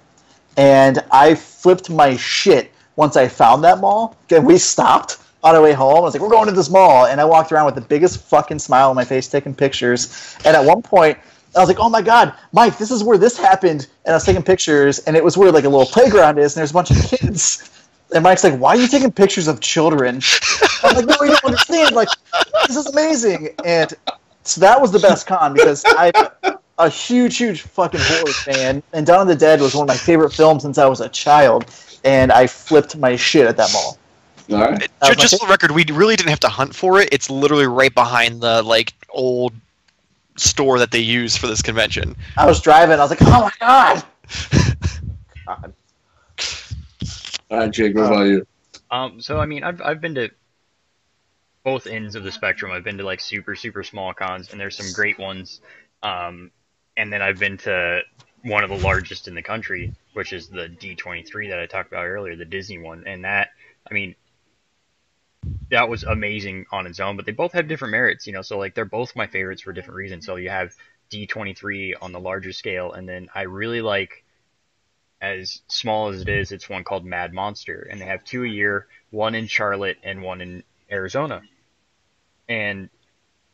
And I flipped my shit once I found that mall. And we stopped on our way home. I was like, we're going to this mall. And I walked around with the biggest fucking smile on my face taking pictures. And at one point, I was like, oh my god, Mike, this is where this happened. And I was taking pictures, and it was where like a little playground is, and there's a bunch of kids. And Mike's like, "Why are you taking pictures of children?" I'm like, "No, you don't understand. Like, this is amazing." And so that was the best con because I'm a huge, huge fucking horror fan, and Dawn of the Dead was one of my favorite films since I was a child, and I flipped my shit at that mall. All right. That Ju- just for the record, we really didn't have to hunt for it. It's literally right behind the like old store that they use for this convention. I was driving. I was like, "Oh my god!" God. All right, Jake. What about you? Um, so I mean, I've I've been to both ends of the spectrum. I've been to like super super small cons, and there's some great ones. Um, and then I've been to one of the largest in the country, which is the D23 that I talked about earlier, the Disney one. And that, I mean, that was amazing on its own. But they both have different merits, you know. So like they're both my favorites for different reasons. So you have D23 on the larger scale, and then I really like as small as it is, it's one called Mad Monster, and they have two a year, one in Charlotte and one in Arizona. And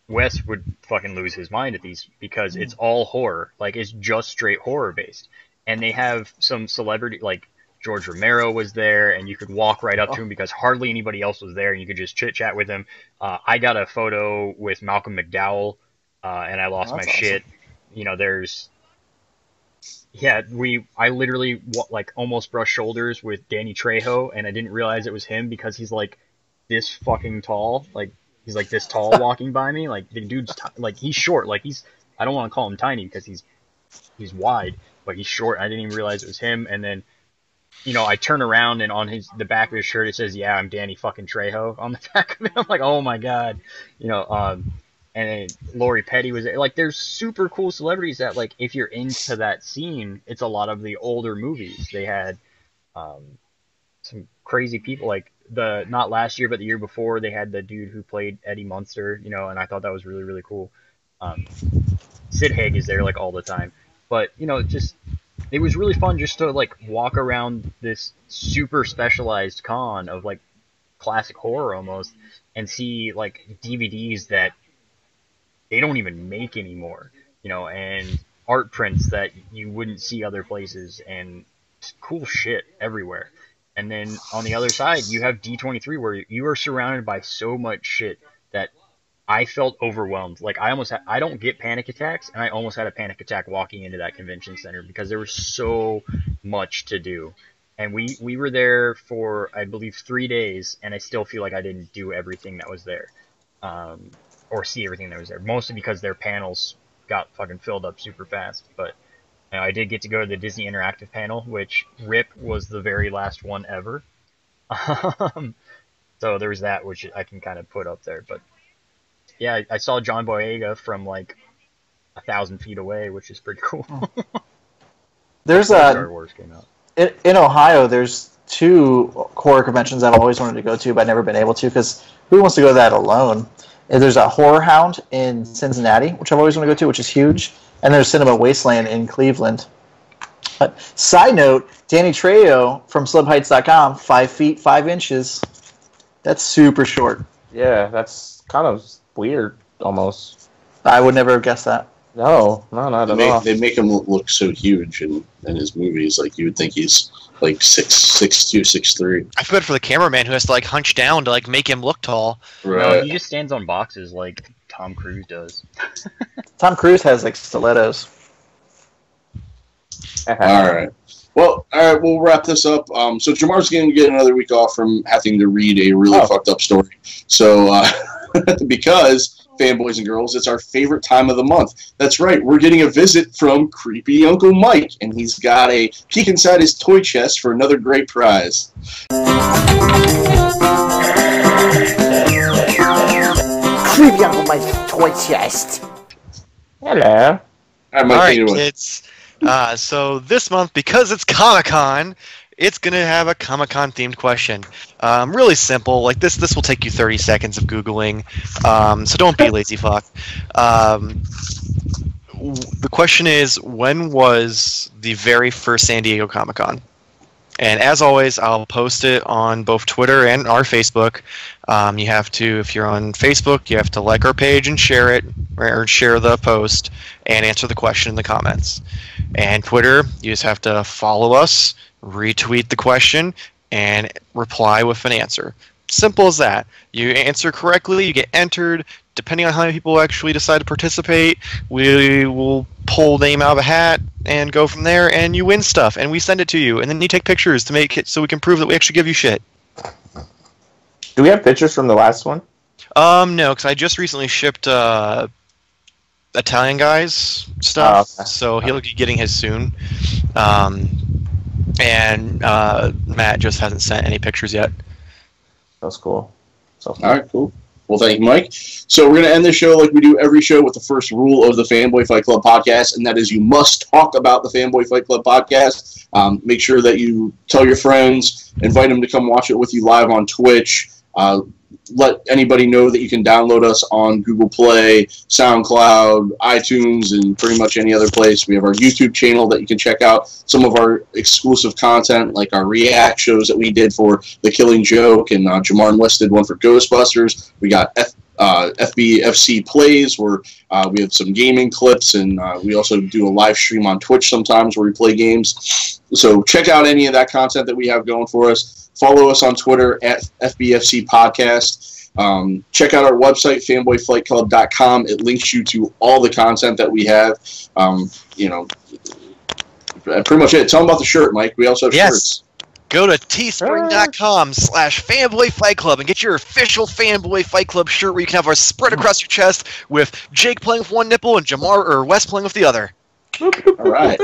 Wes would fucking lose his mind at these because it's all horror, like it's just straight horror based. And they have some celebrity, like George Romero was there, and you could walk right up to him because hardly anybody else was there, and you could just chit chat with him. Uh, I got a photo with Malcolm McDowell, uh, and I lost Oh, my awesome. shit. You know, there's yeah, we I literally like almost brushed shoulders with Danny Trejo, and I didn't realize it was him because he's like this fucking tall, like he's like this tall walking by me. Like the dude's t- like he's short, like he's I don't want to call him tiny because he's he's wide, but he's short. I didn't even realize it was him, and then you know I turn around and on his the back of his shirt it says yeah I'm Danny fucking Trejo on the back of it. I'm like oh my god, you know um and Lori Petty was. Like, there's super cool celebrities that, like, if you're into that scene, it's a lot of the older movies. They had um, some crazy people, like the not last year, but the year before, they had the dude who played Eddie Munster, you know, and I thought that was really really cool. Um, Sid Haig is there like all the time, but you know, just it was really fun just to like walk around this super specialized con of like classic horror almost and see like DVDs that they don't even make anymore, you know, and art prints that you wouldn't see other places and cool shit everywhere. And then on the other side, you have D23 where you are surrounded by so much shit I felt overwhelmed. Like I almost had, I don't get panic attacks and I almost had a panic attack walking into that convention center because there was so much to do. And we we were there for I believe 3 days and I still feel like I didn't do everything that was there. Um, or see everything that was there. Mostly because their panels got fucking filled up super fast. But you know, I did get to go to the Disney Interactive panel, which Rip was the very last one ever. Um, so there was that, which I can kind of put up there. But yeah, I, I saw John Boyega from like a thousand feet away, which is pretty cool. Oh. There's a uh, Star a Wars came out. in, in Ohio. There's two horror conventions I've always wanted to go to, but I've never been able to because who wants to go to that alone? And There's a Horror Hound in Cincinnati, which I've always wanted to go to, which is huge, and there's Cinema Wasteland in Cleveland. But side note, Danny Trejo from CelebHeights.com, five feet five inches. That's super short. Yeah, that's kind of weird, almost. I would never have guessed that. No, no, not They at make, all. they make him look, look so huge in, in his movies. Like you would think he's like six six two six three. I feel bad for the cameraman who has to like hunch down to like make him look tall. No, Right. he just stands on boxes like Tom Cruise does. Tom Cruise has like stilettos. All right. Well, all right. We'll wrap this up. Um, so Jamar's going to get another week off from having to read a really Oh. fucked up story. So uh, because fanboys and girls, it's our favorite time of the month. That's right. We're getting a visit from creepy Uncle Mike, and he's got a peek inside his toy chest for another great prize. Creepy Uncle Mike's toy chest. Hello. All right, Mike, All right, take kids. Uh, so this month, because it's Comic Con, it's gonna have a Comic Con themed question. Um, really simple. Like this, this will take you 30 seconds of googling. Um, so don't be lazy fuck. Um, the question is, when was the very first San Diego Comic Con? And as always, I'll post it on both Twitter and our Facebook. Um, you have to, if you're on Facebook, you have to like our page and share it, or share the post, and answer the question in the comments. And Twitter, you just have to follow us, retweet the question, and reply with an answer. Simple as that. You answer correctly, you get entered. Depending on how many people actually decide to participate, we will pull name out of a hat and go from there, and you win stuff, and we send it to you, and then you take pictures to make it so we can prove that we actually give you shit. Do we have pictures from the last one? Um, no, because I just recently shipped uh, Italian guys stuff, Oh, okay. so he'll be getting his soon. Um, and uh, Matt just hasn't sent any pictures yet. That's cool. So All right, cool. Well, thank you, Mike. So we're going to end the show like we do every show with the first rule of the Fanboy Fight Club podcast, and that is you must talk about the Fanboy Fight Club podcast. Um, make sure that you tell your friends, invite them to come watch it with you live on Twitch. Uh, let anybody know that you can download us on Google Play, SoundCloud, iTunes, and pretty much any other place. We have our YouTube channel that you can check out some of our exclusive content, like our react shows that we did for The Killing Joke, and uh, Jamar did one for Ghostbusters. We got F, uh, FBFC Plays, where uh, we have some gaming clips, and uh, we also do a live stream on Twitch sometimes where we play games. So check out any of that content that we have going for us. Follow us on Twitter at FBFC Podcast. Um, check out our website, fanboyfightclub.com. It links you to all the content that we have. Um, you know, pretty much it. Tell them about the shirt, Mike. We also have Yes. shirts. Go to teespring.com ah. slash fanboy fight club and get your official fanboy fight club shirt where you can have ours spread across your chest with Jake playing with one nipple and Jamar or Wes playing with the other. All right.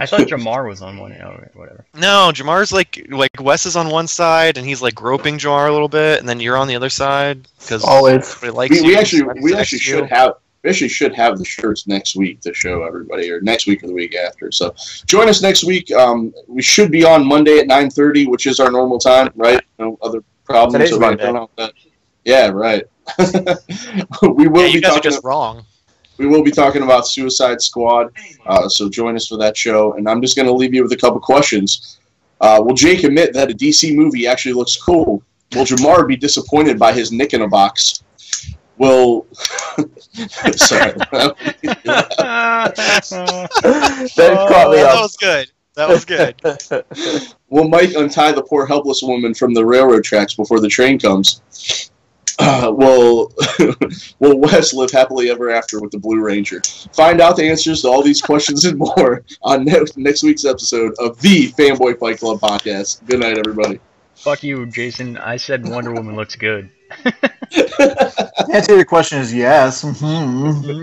I thought Jamar was on one. Oh, whatever. No, Jamar's like like Wes is on one side and he's like groping Jamar a little bit, and then you're on the other side because Always. everybody likes We, you. we actually we likes actually you. should have we actually should have the shirts next week to show everybody, or next week or the week after. So join us next week. Um, we should be on Monday at nine thirty, which is our normal time, right? No other problems. Today's or anything Monday. like. Yeah, right. we will Yeah, be you guys are talking. just wrong. we will be talking about Suicide Squad. Uh, so join us for that show. And I'm just going to leave you with a couple questions. Uh, will Jake admit that a DC movie actually looks cool? Will Jamar be disappointed by his Nick in a box? Will sorry. that caught me that off. was good. That was good. Will Mike untie the poor helpless woman from the railroad tracks before the train comes? Uh, will Will Wes live happily ever after with the Blue Ranger? Find out the answers to all these questions and more on next, next week's episode of the Fanboy Fight Club podcast. Good night, everybody. Fuck you, Jason. I said Wonder Woman looks good. The answer to your question is yes. hmm